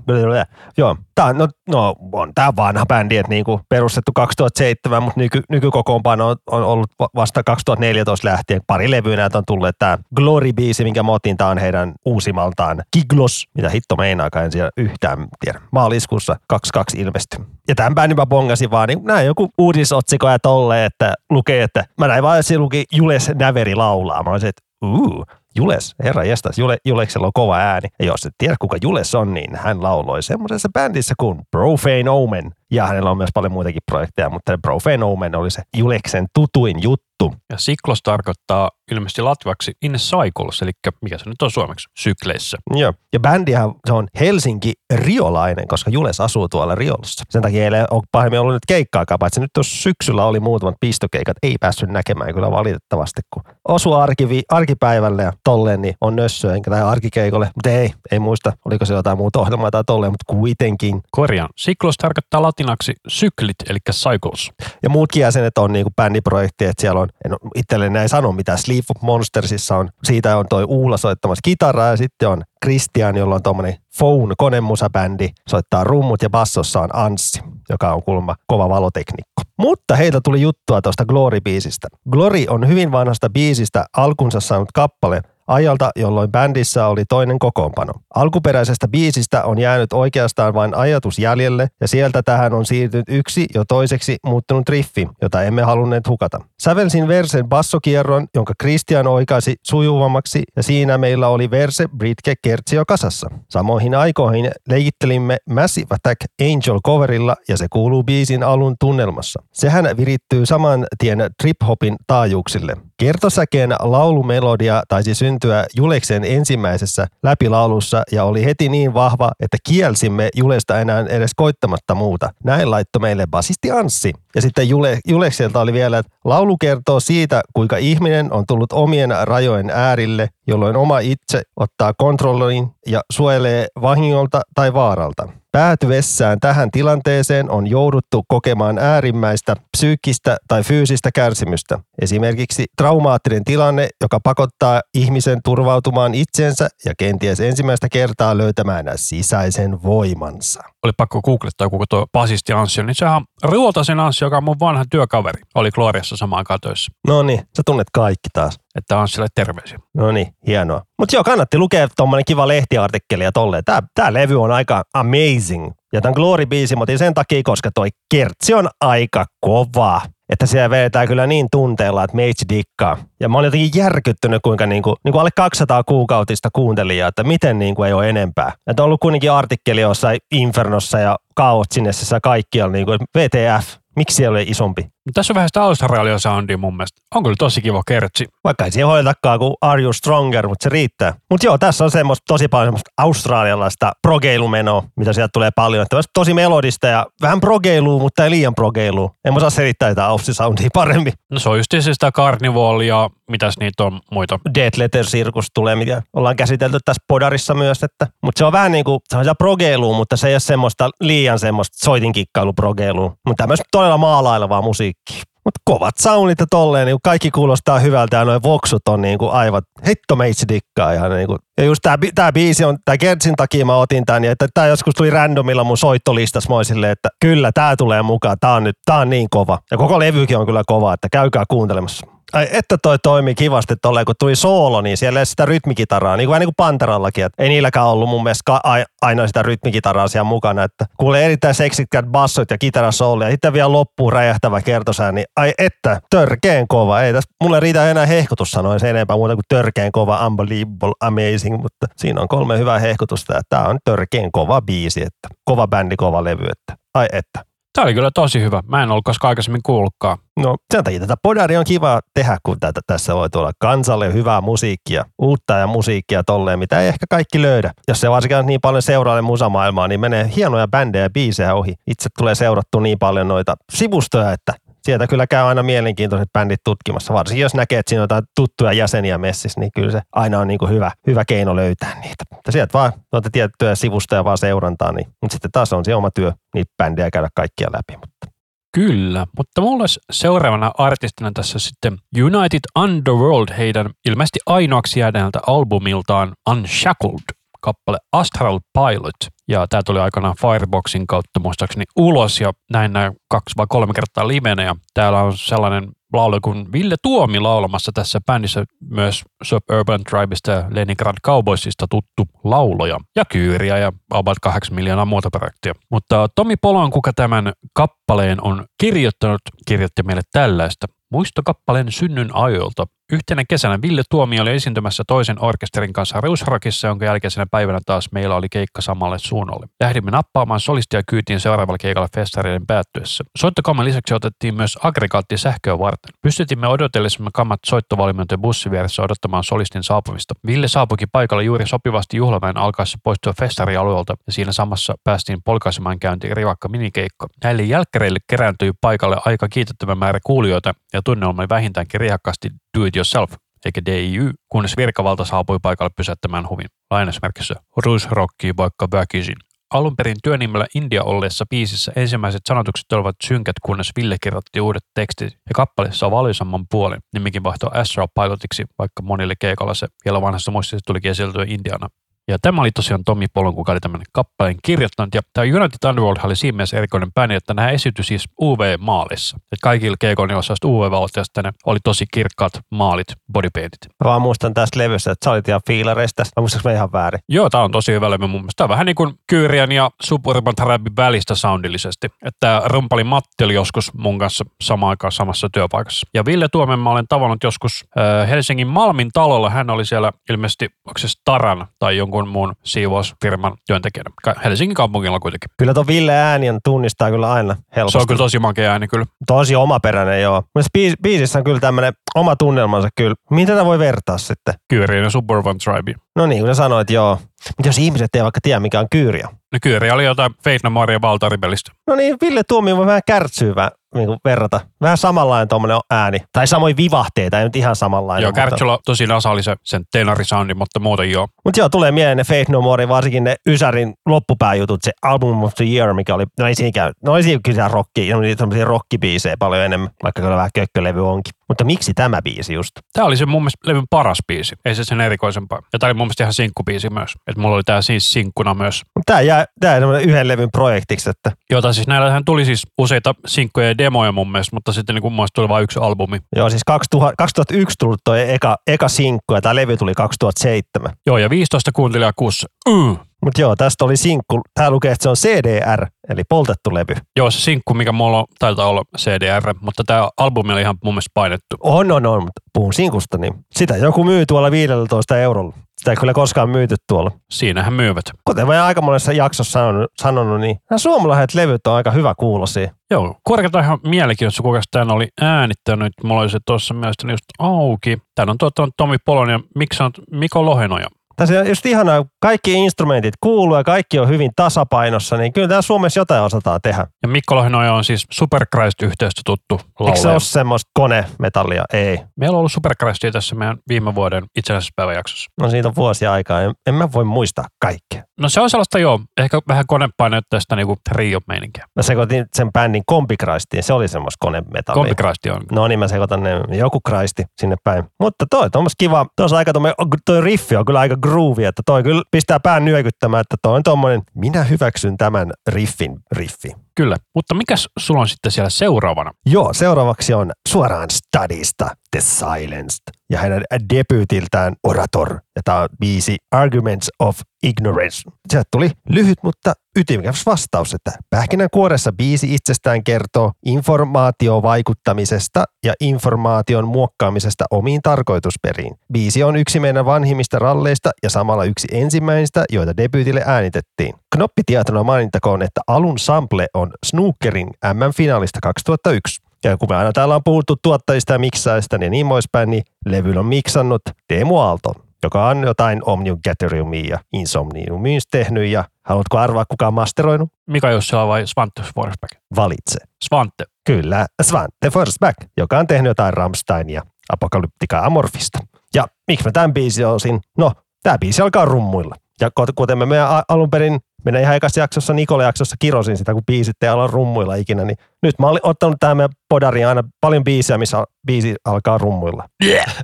joo. Tää, no, no, on tämä vanha bändi, että niinku perustettu 2007, mutta nyky, nykykokoonpano on, on ollut vasta 2014 lähtien. Pari levyä näitä on tullut. Tämä Glory-biisi, minkä mä otin, tämä on heidän uusimaltaan Kiglos, mitä hitto meinaakaan, en siellä yhtään tiedä. Maaliskuussa 22 ilmestyi. Ja tämän bändin mä bongasin vaan, niin näin joku uudisotsiko ja tolle, että lukee, että mä näin vaan, että luki Jules Näveri laulaa. Mä olisin, että uu, Jules, herra jestas, Jule, Juleksella on kova ääni. Ja jos et tiedä, kuka Jules on, niin hän lauloi semmoisessa bändissä kuin Profane Omen. Ja hänellä on myös paljon muitakin projekteja, mutta Profane Omen oli se Juleksen tutuin juttu. Ja siklos tarkoittaa ilmeisesti latvaksi in cycles, eli mikä se nyt on suomeksi, sykleissä. Joo, ja bändihän se on Helsinki Riolainen, koska Jules asuu tuolla Riolassa. Sen takia ei ole pahemmin ollut nyt keikkaakaan, paitsi nyt tuossa syksyllä oli muutamat pistokeikat, ei päässyt näkemään kyllä valitettavasti, kun osu arkivi, arkipäivälle ja tolleen, niin on nössöä, enkä tähän arkikeikolle, mutta ei, ei muista, oliko se jotain muuta ohjelmaa tai tolleen, mutta kuitenkin. Korjaan, siklos tarkoittaa latinaksi syklit, eli cycles. Ja muutkin jäsenet on niinku bändiprojekti, että siellä on, en itselleni ei sano mitä, Sleep of Monstersissa on, siitä on toi Uula soittamassa kitaraa ja sitten on Christian, jolla on tuommoinen Phone konemusabändi, soittaa rummut ja bassossa on Anssi, joka on kulma kova valoteknikko. Mutta heiltä tuli juttua tuosta Glory-biisistä. Glory on hyvin vanhasta biisistä alkunsa saanut kappale, ajalta, jolloin bändissä oli toinen kokoonpano. Alkuperäisestä biisistä on jäänyt oikeastaan vain ajatus jäljelle ja sieltä tähän on siirtynyt yksi jo toiseksi muuttunut riffi, jota emme halunneet hukata. Sävelsin versen bassokierron, jonka Christian oikaisi sujuvammaksi ja siinä meillä oli verse Britke Kertsio kasassa. Samoihin aikoihin leikittelimme Massive Attack Angel coverilla ja se kuuluu biisin alun tunnelmassa. Sehän virittyy saman tien trip-hopin taajuuksille. Kertosäkeen laulumelodia taisi syntyä Juleksen ensimmäisessä läpilaulussa ja oli heti niin vahva, että kielsimme Julesta enää edes koittamatta muuta. Näin laittoi meille basisti Anssi. Ja sitten Jule, Julekselta oli vielä, että laulu kertoo siitä, kuinka ihminen on tullut omien rajojen äärille jolloin oma itse ottaa kontrolliin ja suojelee vahingolta tai vaaralta. Päätyessään tähän tilanteeseen on jouduttu kokemaan äärimmäistä psyykkistä tai fyysistä kärsimystä. Esimerkiksi traumaattinen tilanne, joka pakottaa ihmisen turvautumaan itsensä ja kenties ensimmäistä kertaa löytämään sisäisen voimansa. Oli pakko googlettaa koko tuo basisti Anssi, niin sehän on Ruotasen Anssi, joka on mun vanha työkaveri. Oli Gloriassa samaan aikaan töissä. No niin, sä tunnet kaikki taas. Että Anssille terveisiä. No niin, hienoa. Mutta joo, kannatti lukea tuommoinen kiva lehtiartikkeli ja tolleen. Tää, tää levy on aika amazing. Ja tämän Glory-biisin otin sen takia, koska toi kertsi on aika kova. Että siellä vedetään kyllä niin tunteella, että meitsi dikkaa. Ja mä olin jotenkin järkyttynyt, kuinka niinku, niinku alle 200 kuukautista kuuntelijaa, että miten niinku ei ole enempää. Että on ollut kuitenkin artikkeli jossain Infernossa ja Kaotsinessa ja kaikkialla, niinku, VTF, miksi siellä oli isompi? No, tässä on vähän sitä Australia soundia mun mielestä. On kyllä tosi kiva kertsi. Vaikka ei siihen hoidetakaan kuin Are You Stronger, mutta se riittää. Mutta joo, tässä on semmoista tosi paljon semmoista australialaista progeilumenoa, mitä sieltä tulee paljon. Että tosi melodista ja vähän progeilua, mutta ei liian progeilua. En mä osaa selittää tätä Aussie-soundia paremmin. No se on just sitä Carnival ja mitäs niitä on muita. Dead Letter Circus tulee, mitä ollaan käsitelty tässä podarissa myös. Että, mutta se on vähän niin kuin, se on progeilua, mutta se ei ole semmoista liian semmoista soitinkikkailu progeilua. Mutta tämmöistä todella maalailevaa musiikkia. Mutta kovat soundit ja tolleen, niin kaikki kuulostaa hyvältä ja noin voksut on niin kuin aivan hitto meitsi dikkaa. Ja, niin kuin, ja just tää, tää biisi on, tää Gertsin takia mä otin tän, ja että tää joskus tuli randomilla mun soittolistas, mä silleen, että kyllä tää tulee mukaan, tää on nyt, tää on niin kova. Ja koko levykin on kyllä kova, että käykää kuuntelemassa. Ai, että toi toimii kivasti tolleen, kun tuli soolo, niin siellä ei sitä rytmikitaraa, niin kuin niin kuin Panterallakin, että ei niilläkään ollut mun mielestä aina sitä rytmikitaraa siellä mukana, että kuulee erittäin seksikkäät bassot ja kitarasooli ja sitten vielä loppuun räjähtävä kertosää, niin ai että, törkeen kova, ei tässä, mulle riitä enää hehkutus sanoin se enempää muuta kuin törkeen kova, unbelievable, amazing, mutta siinä on kolme hyvää hehkutusta ja tämä on törkeen kova biisi, että kova bändi, kova levy, että ai että. Tämä oli kyllä tosi hyvä. Mä en ollut koskaan aikaisemmin kuullutkaan. No sen takia tätä podari on kiva tehdä, kun tätä, tässä voi tulla kansalle hyvää musiikkia, uutta ja musiikkia tolleen, mitä ei ehkä kaikki löydä. Jos se varsinkin niin paljon seuraalle musamaailmaa, niin menee hienoja bändejä ja biisejä ohi. Itse tulee seurattu niin paljon noita sivustoja, että sieltä kyllä käy aina mielenkiintoiset bändit tutkimassa. Varsinkin jos näkee, että siinä on jotain tuttuja jäseniä messissä, niin kyllä se aina on niin kuin hyvä, hyvä keino löytää niitä. Mutta sieltä vaan noita tiettyjä sivustoja vaan seurantaa, niin, mutta sitten taas on se oma työ niitä bändejä käydä kaikkia läpi. Mutta. Kyllä, mutta mulla olisi seuraavana artistina tässä sitten United Underworld heidän ilmeisesti ainoaksi jääneeltä albumiltaan Unshackled kappale Astral Pilot. Ja tämä tuli aikanaan Fireboxin kautta muistaakseni ulos ja näin näin kaksi vai kolme kertaa livenä. Ja täällä on sellainen laulu kuin Ville Tuomi laulamassa tässä bändissä myös Suburban Tribeista ja Leningrad Cowboysista tuttu lauloja ja kyyriä ja about 8 miljoonaa muuta projektia. Mutta Tomi Polon, kuka tämän kappaleen on kirjoittanut, kirjoitti meille tällaista. Muistokappaleen synnyn ajoilta Yhtenä kesänä Ville Tuomi oli esiintymässä toisen orkesterin kanssa Reusrakissa, jonka jälkeisenä päivänä taas meillä oli keikka samalle suunnalle. Lähdimme nappaamaan solistia kyytiin seuraavalla keikalla festareiden päättyessä. Soittokamman lisäksi otettiin myös aggregaatti sähköä varten. Pystytimme odotellessamme kammat soittovalmiintojen bussivieressä odottamaan solistin saapumista. Ville saapuikin paikalle juuri sopivasti juhlaväen alkaessa poistua festarialueelta ja siinä samassa päästiin polkaisemaan käyntiin rivakka minikeikka. Näille jälkkäreille kerääntyi paikalle aika kiitettävä määrä kuulijoita ja tunnelma oli vähintäänkin riehakkaasti do it yourself, eikä DIY, kunnes virkavalta saapui paikalle pysäyttämään huvin. Lainausmerkissä Rus rockii vaikka väkisin. Alun perin työnimellä India olleessa biisissä ensimmäiset sanotukset olivat synkät, kunnes Ville kirjoitti uudet tekstit ja kappale saa valoisamman puolen. Nimikin vaihtoi Astral Pilotiksi, vaikka monille keikalla se vielä vanhassa muistissa tulikin esiteltyä Indiana. Ja tämä oli tosiaan Tommi Polon, kuka oli tämän kappaleen kirjoittanut. Ja tämä United Underworld oli siinä mielessä erikoinen bändi, että nämä esityi siis UV-maalissa. Että kaikilla keikoilla UV-valot ja sitten oli tosi kirkkaat maalit, bodypaintit. Mä vaan muistan tästä levystä, että sä olit ihan fiilareista. Mä muistanko ihan väärin? Joo, tämä on tosi hyvä levy mun mielestä. Tämä on vähän niin kuin Kyyrian ja Suburban Trabin välistä soundillisesti. Että rumpali Matti oli joskus mun kanssa samaan aikaan samassa työpaikassa. Ja Ville Tuomen mä olen tavannut joskus äh, Helsingin Malmin talolla. Hän oli siellä ilmeisesti, onko se Staran tai jonkun jonkun muun siivousfirman työntekijänä. Helsingin kaupungilla kuitenkin. Kyllä tuo Ville ääni tunnistaa kyllä aina helposti. Se on kyllä tosi makea ääni kyllä. Tosi omaperäinen joo. Myös biisissä on kyllä tämmöinen oma tunnelmansa kyllä. Mitä tätä voi vertaa sitten? Kyyrien ja Suburban Tribe. No niin, kun sanoit, joo. Mutta jos ihmiset ei vaikka tiedä, mikä on kyyriä. No Kyyri oli jotain Faith No More ja Valtaribelistä. No niin, Ville Tuomio voi vähän kärtsyvää niin kuin verrata. Vähän samanlainen tuommoinen ääni. Tai samoin vivahteita, ei nyt ihan samanlainen. Joo, mutta- Kärtsyllä tosi nasali se, sen tenarisoundi, mutta muuten joo. Mutta joo, tulee mieleen ne Faith No More, varsinkin ne Ysärin loppupääjutut, se Album of the Year, mikä oli, no ei siinäkään, no ei siinä kyllä rocki, no niitä semmoisia rockibiisejä paljon enemmän, vaikka kyllä vähän kökkölevy onkin. Mutta miksi tämä biisi just? Tämä oli se mun mielestä levyn paras biisi, ei se sen erikoisempaa. Ja tämä oli mun mielestä ihan sinkkubiisi myös. Että mulla oli tää siis sinkkuna myös. Tämä jää, tää jää semmoinen yhden levyn projektiksi, että Jota siis näillähän tuli siis useita sinkkuja ja demoja mun mielestä, mutta sitten niin mun mielestä tuli vain yksi albumi. joo siis 2000, 2001 tullut toi eka, eka sinkku ja tämä levy tuli 2007. Joo, ja 15 kuuntelijaa kuussa. Mm. Mutta joo, tästä oli sinkku, tää lukee, että se on CDR, eli poltettu levy. Joo, se sinkku, mikä mulla on, taitaa olla CDR, mutta tämä albumi oli ihan mun mielestä painettu. On, on, on, mutta puhun sinkusta, niin sitä joku myy tuolla 15 eurolla. Sitä ei kyllä koskaan myyty tuolla. Siinähän myyvät. Kuten mä aika monessa jaksossa sanonut, sanonut niin nämä suomalaiset levyt on aika hyvä kuulosia. Joo, korkeata ihan mielenkiintoista, kuka tämän oli äänittänyt. Mulla oli se tuossa mielestäni just auki. Tän on tuottanut Tomi Polon ja miksi on Miko Lohenoja. Tässä on just ihanaa, kaikki instrumentit kuuluu ja kaikki on hyvin tasapainossa, niin kyllä täällä Suomessa jotain osataan tehdä. Ja Mikko Lohenoja on siis Superchrist-yhteystä tuttu Eikö se laulaja. ole semmoista konemetallia? Ei. Meillä on ollut Superchristia tässä meidän viime vuoden itsenäisyyspäiväjaksossa. No siitä on vuosia aikaa. En, en mä voi muistaa kaikkea. No se on sellaista joo, ehkä vähän konepainotteista niinku trio-meininkiä. Mä sekoitin sen bändin Kompikristiin, se oli semmoista konemetallia. Kompichristi on. No niin, mä sekoitan ne, joku Christi sinne päin. Mutta toi on kiva, tuossa aika tommonen, toi riffi on kyllä aika groovy, että toi kyllä pistää pään nyökyttämään, että toi on tommonen, minä hyväksyn tämän riffin riffi. Kyllä. Mutta mikäs sulla on sitten siellä seuraavana? Joo, seuraavaksi on suoraan Studista The Silenced ja hänen debyytiltään Orator. Ja tämä on biisi Arguments of Ignorance. Sieltä tuli lyhyt, mutta ytimekäs vastaus, että pähkinänkuoressa biisi itsestään kertoo informaatiovaikuttamisesta ja informaation muokkaamisesta omiin tarkoitusperiin. Biisi on yksi meidän vanhimmista ralleista ja samalla yksi ensimmäistä, joita debyytille äänitettiin. Knoppitietona mainittakoon, että alun sample on Snookerin MM-finaalista 2001. Ja kun me aina täällä on puhuttu tuottajista ja miksaista ja niin poispäin, niin levyn on miksannut Teemu Aalto, joka on jotain Omnium Gatheriumia ja Insomniumia tehnyt. Ja haluatko arvaa, kuka on masteroinut? Mika Jussila vai Svante Forsberg? Valitse. Svante. Kyllä, Svante Forsback, joka on tehnyt jotain Rammstein ja Apokalyptika Amorfista. Ja miksi mä tämän biisin olisin? No, tämä biisi alkaa rummuilla. Ja kuten me meidän alun perin, meidän ihan ekassa jaksossa, Nikola jaksossa kirosin sitä, kun biisit ei ala rummuilla ikinä, niin nyt mä olin ottanut tähän meidän podariin aina paljon biisejä, missä biisi alkaa rummuilla. Yeah.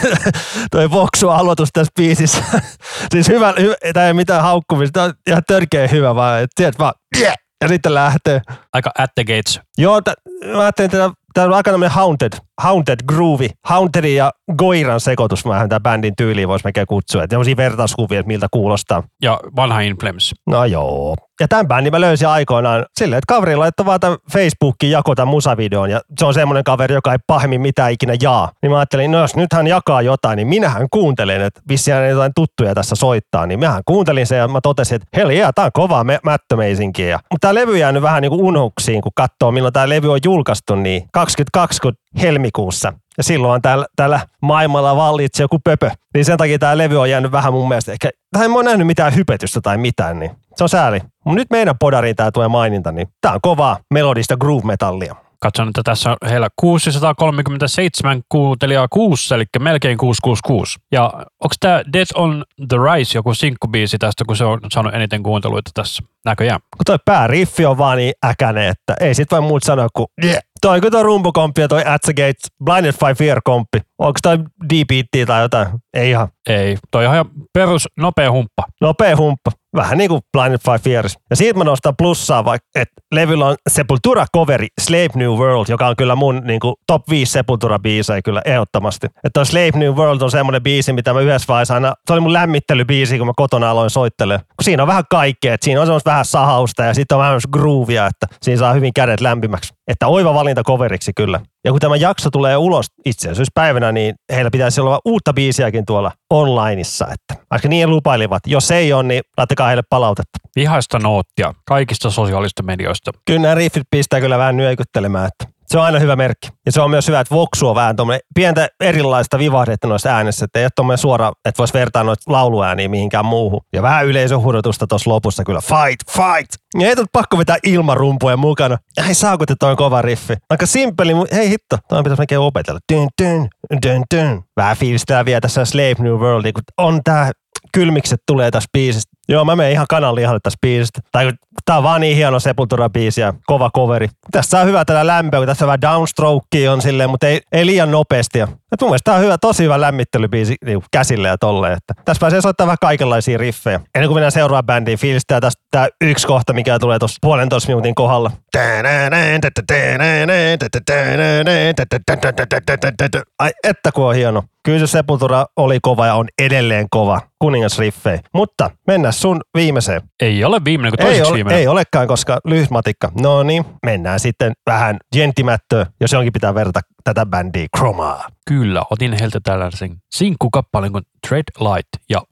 Toi voksu aloitus tässä biisissä. siis hyvä, hyvä tämä ei mitään haukkumista, tämä on ihan törkeä hyvä, vaan että sieltä vaan yeah. ja sitten lähtee. Aika at the gates. Joo, t- mä ajattelin, että tämä on aika tämmöinen haunted, haunted groovy. Hauntedin ja Goiran sekoitus, vähän tämä bändin tyyliin voisi melkein kutsua. Että tämmöisiä vertauskuvia, että miltä kuulostaa. Ja vanha Inflames. No joo. Ja tämän bändin mä löysin aikoinaan silleen, että kaveri laittoi vaan tämän Facebookiin jako tämän musavideon ja se on semmoinen kaveri, joka ei pahemmin mitään ikinä jaa. Niin mä ajattelin, no jos nyt hän jakaa jotain, niin minähän kuuntelen, että vissiin jotain tuttuja tässä soittaa. Niin mähän kuuntelin sen ja mä totesin, että hell yeah, tää on kovaa me- mättömeisinkiä. Ja, mutta tää levy jäänyt vähän niin kuin unohduksiin, kun katsoo milloin tämä levy on julkaistu, niin 2020 helmikuussa. Ja silloin täällä, täällä maailmalla vallitsi joku pöpö. Niin sen takia tämä levy on jäänyt vähän mun mielestä ehkä, tai en mä ole nähnyt mitään hypetystä tai mitään, niin se on sääli. Mutta nyt meidän podariin tämä tulee maininta, niin tää on kovaa melodista groove-metallia. Katson, että tässä on heillä 637 kuuntelijaa kuussa, eli melkein 666. Ja onko tämä Death on the Rise joku sinkkubiisi tästä, kun se on saanut eniten kuunteluita tässä näköjään? Kun toi pääriffi on vaan niin äkäne, että ei sit voi muut sanoa kuin yeah. Toi kun toi rumpukomppi ja toi At the Gates Blinded by Fear komppi. Onko toi D-beatia tai jotain? Ei ihan. Ei, toi on ihan perus nopea humppa. Nopea humppa. Vähän niin kuin Blinded by Fears. Ja siitä mä nostan plussaa, vaikka että levyllä on Sepultura coveri Slave New World, joka on kyllä mun niin kuin, top 5 Sepultura-biisejä kyllä ehdottomasti. Että Slave New World on semmoinen biisi, mitä mä yhdessä vaiheessa aina, se oli mun lämmittelybiisi, kun mä kotona aloin soittelemaan. Kun siinä on vähän kaikkea, että siinä on semmoista vähän sahausta ja sitten on vähän groovia, että siinä saa hyvin kädet lämpimäksi. Että oiva valinta coveriksi kyllä. Ja kun tämä jakso tulee ulos itsenäisyyspäivänä, niin heillä pitäisi olla uutta biisiäkin tuolla onlineissa. Että aika niin lupailivat. Jos ei ole, niin laittakaa heille palautetta. Vihaista noottia kaikista sosiaalista medioista. Kyllä nämä riffit pistää kyllä vähän nyökyttelemään, että Se on aina hyvä merkki. Ja se on myös hyvä, että Voksu on vähän tuommoinen pientä erilaista vivahdetta noissa äänessä, että ei ole tuommoinen suora, että voisi vertaa noita lauluääniä mihinkään muuhun. Ja vähän yleisöhuudotusta tuossa lopussa kyllä. Fight, fight! Ja ei tullut pakko vetää ilmarumpuja mukana. Hei saako, että toi on kova riffi. Aika simppeli, mutta hei hitto, toi pitäisi melkein opetella. Dun, dun, dun, dun. Vähän fiilistää vielä tässä Slave New World, kun on tää kylmikset tulee tässä biisistä. Joo, mä menen ihan kananlihalle tässä biisistä. Tai tää on vaan niin hieno Sepultura-biisi ja kova coveri. Tässä on hyvä tällä lämpöä, kun tässä vähän downstroke on silleen, mutta ei, ei liian nopeasti. Ja, et mun mielestä tää on hyvä, tosi hyvä lämmittelybiisi niin käsille ja tolleen. Että tässä pääsee soittaa vähän kaikenlaisia riffejä. Ennen kuin mennään seuraavaan bändiin, fiilistää tästä tää yksi kohta, mikä tulee tuossa puolentoista minuutin kohdalla. Ai että kun on hieno. Kyllä se Sepultura oli kova ja on edelleen kova. Kuningasriffei. Mutta mennään sun viimeiseen. Ei ole viimeinen kuin Ei, ole, viimeinen. ei olekaan, koska lyhyt matikka. No niin, mennään sitten vähän gentimättöön, jos jonkin pitää verrata tätä bändiä Chromaa. Kyllä, otin heiltä tällaisen sinkkukappaleen kuin Tread Light ja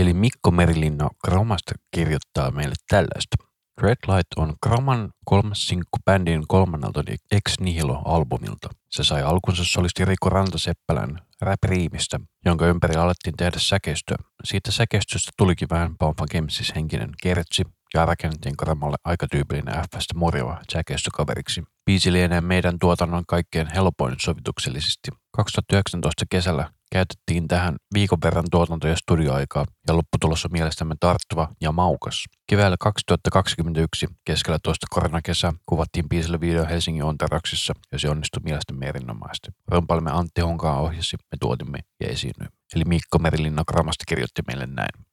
eli Mikko Merilinna Kromasta kirjoittaa meille tällaista. Tread Light on Kroman kolmas sinkku bändin kolmannelta Ex Nihilo-albumilta. Se sai alkunsa solisti Rico Rantaseppälän rap-riimistä, jonka ympäri alettiin tehdä säkeistöä. Siitä säkeistöstä tulikin vähän Pompa Gamesis henkinen kertsi ja rakennettiin Kromalle aika tyypillinen F-stä morjava säkeistökaveriksi. Biisi lienee meidän tuotannon kaikkein helpoin sovituksellisesti. 2019 kesällä käytettiin tähän viikon verran tuotanto- ja studioaikaa, ja lopputulos on mielestämme tarttuva ja maukas. Keväällä 2021 keskellä toista koronakesää kuvattiin biisille video Helsingin Ontaraksissa, ja se onnistui mielestämme erinomaisesti. Rumpalimme Antti Honkaa ohjasi, me tuotimme ja esiinnyimme. Eli Mikko Merilinna Gramasta kirjoitti meille näin.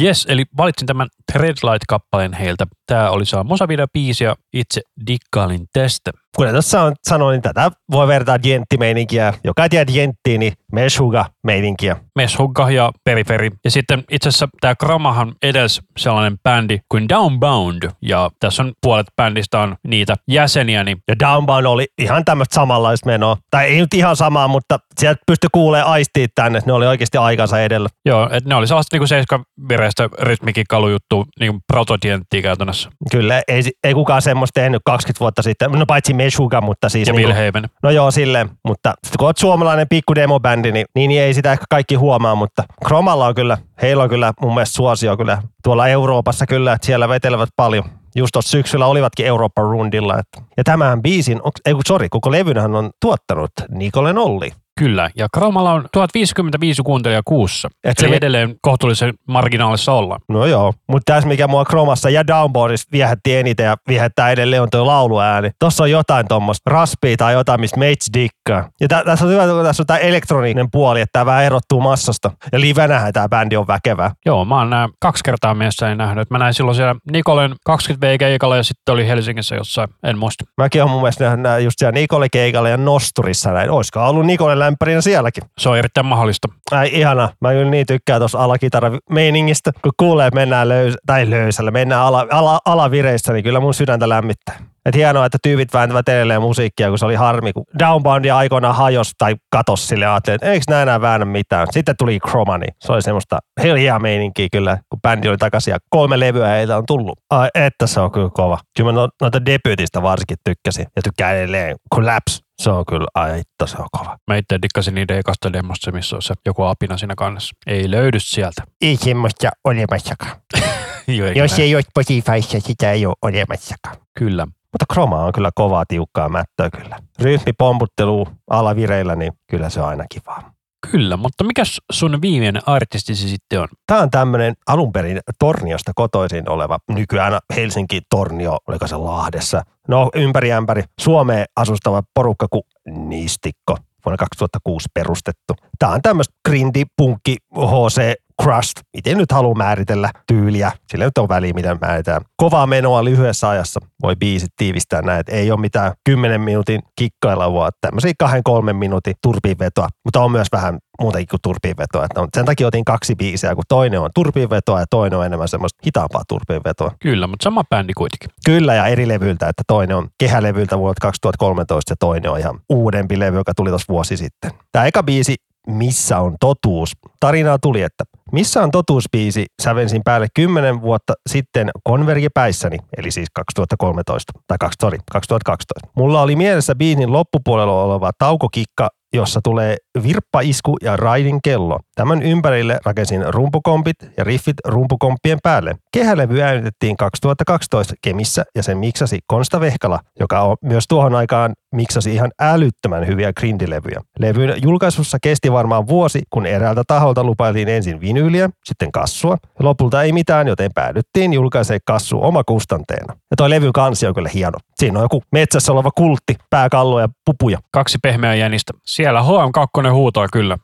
Yes, eli valitsin tämän Treadlight-kappaleen heiltä. Tämä oli saa Mosavideo-biisi ja itse dikkailin tästä. Kuten tässä on sanoin, niin tätä voi vertaa jenttimeininkiä. Joka ei tiedä jenttiä, niin meshuga-meininkiä. Meshuga ja periferi. Ja sitten itse asiassa tämä Kramahan edes sellainen bändi kuin Downbound. Ja tässä on puolet bändistä on niitä jäseniä. Niin... Ja Downbound oli ihan tämmöistä samanlaista menoa. Tai ei nyt ihan samaa, mutta sieltä pystyi kuulee aistiin tänne, että ne oli oikeasti aikansa edellä. Joo, että ne oli sellaista niinku 7 hirveästä rytmikikkailujuttu, niin protodienttiä käytännössä. Kyllä, ei, ei kukaan semmoista tehnyt 20 vuotta sitten, no paitsi Meshuga, mutta siis... Ja niin kuin, no joo, silleen, mutta sitten kun olet suomalainen pikku demobändi, niin, niin, niin ei sitä ehkä kaikki huomaa, mutta Kromalla on kyllä, heillä on kyllä mun mielestä suosio kyllä tuolla Euroopassa kyllä, että siellä vetelevät paljon just tuossa syksyllä olivatkin Euroopan rundilla. Että. Ja tämähän biisin, ei kun sori, koko levynhän on tuottanut Nikolen Olli. Kyllä, ja Chromalla on 1055 kuuntelijaa kuussa. Et se Eli me- edelleen kohtuullisen marginaalissa ollaan. No joo, mutta tässä mikä mua Chromassa ja Downboardissa viehätti eniten ja viehättää edelleen on tuo lauluääni. Tossa on jotain tuommoista raspia tai jotain, mistä mates dikkaa. Ja tä, tässä on hyvä, kun tässä on tämä elektroninen puoli, että tämä vähän erottuu massasta. Ja livenähän tämä bändi on väkevää. Joo, mä oon nää kaksi kertaa mielessäni nähnyt. Mä näin silloin siellä Nikolen 20 v keikalla ja sitten oli Helsingissä jossain, en muista. Mäkin on mun mielestä nähnyt nää just siellä Nikole keikalla ja Nosturissa näin. Olisiko ollut Nikole lämpärinä sielläkin? Se on erittäin mahdollista. Ai ihana. Mä kyllä niin tykkään tuossa alakitara-meiningistä. Kun kuulee, että mennään löys- tai löysällä, mennään ala, ala, alavireissä, niin kyllä mun sydäntä lämmittää. Et hienoa, että tyypit vääntävät edelleen musiikkia, kun se oli harmi, kun Downboundi aikoinaan hajos tai katos sille. Ajattelin, että eikö nää enää väännä mitään. Sitten tuli Chromani. Se oli semmoista hiljaa meininkiä kyllä, kun bändi oli takaisin ja kolme levyä heiltä on tullut. Ai, että se on kyllä kova. Kyllä mä no, noita debyytistä varsinkin tykkäsin ja tykkään edelleen. Collapse, se on kyllä, ai että se on kova. Mä itse dikkasin niiden ekasta demosta, missä on se joku apina siinä kannessa. Ei löydy sieltä. Ei semmoista olemassakaan. Joo, Jos näin. ei ole Spotifyssa, sitä ei ole olemassakaan. Kyllä. Mutta Chroma on kyllä kovaa, tiukkaa mättöä kyllä. Rytmi pomputtelu alavireillä, niin kyllä se on aina kivaa. Kyllä, mutta mikäs sun viimeinen artistisi sitten on? Tämä on tämmöinen alun perin Torniosta kotoisin oleva, nykyään Helsinki Tornio, oliko se Lahdessa. No ympäri ämpäri Suomeen asustava porukka kuin Nistikko, vuonna 2006 perustettu. Tämä on tämmöistä grindy, punkki, HC, crust. Miten nyt haluaa määritellä tyyliä? Sillä nyt on väliä, miten määritään. Kovaa menoa lyhyessä ajassa. Voi biisit tiivistää näin, että ei ole mitään 10 minuutin kikkailua, vaan tämmöisiä kahden kolmen minuutin turpiinvetoa. Mutta on myös vähän muutenkin kuin turpiinvetoa. Että on- sen takia otin kaksi biisiä, kun toinen on turpiinvetoa ja toinen on enemmän semmoista hitaampaa turpiinvetoa. Kyllä, mutta sama bändi kuitenkin. Kyllä ja eri levyltä, että toinen on kehälevyltä vuodelta 2013 ja toinen on ihan uudempi levy, joka tuli tuossa vuosi sitten. Tämä eka biisi, missä on totuus? Tarinaa tuli, että Missä on totuuspiisi? Sävensin päälle 10 vuotta sitten konvergi päissäni, eli siis 2013, tai 2, sorry, 2012. Mulla oli mielessä biisin loppupuolella oleva taukokikka, jossa tulee virppaisku ja raidin kello. Tämän ympärille rakensin rumpukompit ja riffit rumpukomppien päälle. Kehälevy äänitettiin 2012 Kemissä ja sen miksasi Konsta Vehkala, joka on myös tuohon aikaan miksasi ihan älyttömän hyviä grindilevyjä. Levyn julkaisussa kesti varmaan vuosi, kun eräältä taholta lupailtiin ensin vinyyliä, sitten kassua. Ja lopulta ei mitään, joten päädyttiin julkaisee kassu oma kustanteena. Ja toi levy kansi on kyllä hieno. Siinä on joku metsässä oleva kultti, pääkallo ja pupuja. Kaksi pehmeää jänistä. Siellä HM2 huutaa kyllä.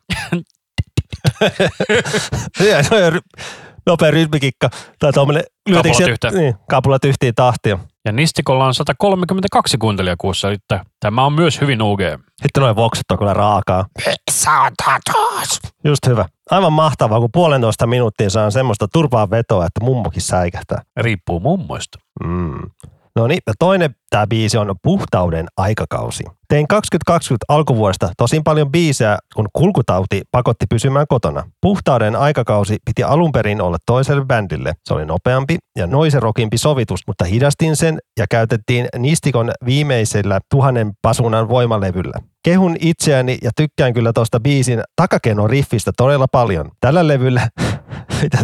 Se on ry- nopea rytmikikka. Tai tuommoinen Kapulat yhteen. Niin, kapulat yhteen tahtia. Ja Nistikolla on 132 kuuntelijaa kuussa, että tämä on myös hyvin UG. Sitten noin vokset on kyllä raakaa. Just hyvä. Aivan mahtavaa, kun puolentoista minuuttia saa semmoista turpaa vetoa, että mummokin säikähtää. Riippuu mummoista. Mm. No niin, ja toinen tämä biisi on Puhtauden aikakausi. Tein 2020 alkuvuodesta tosin paljon biisejä, kun kulkutauti pakotti pysymään kotona. Puhtauden aikakausi piti alun perin olla toiselle bändille. Se oli nopeampi ja noiserokimpi sovitus, mutta hidastin sen ja käytettiin Nistikon viimeisellä tuhannen pasunan voimalevyllä. Kehun itseäni ja tykkään kyllä tuosta biisin takakenon riffistä todella paljon. Tällä levyllä, mitä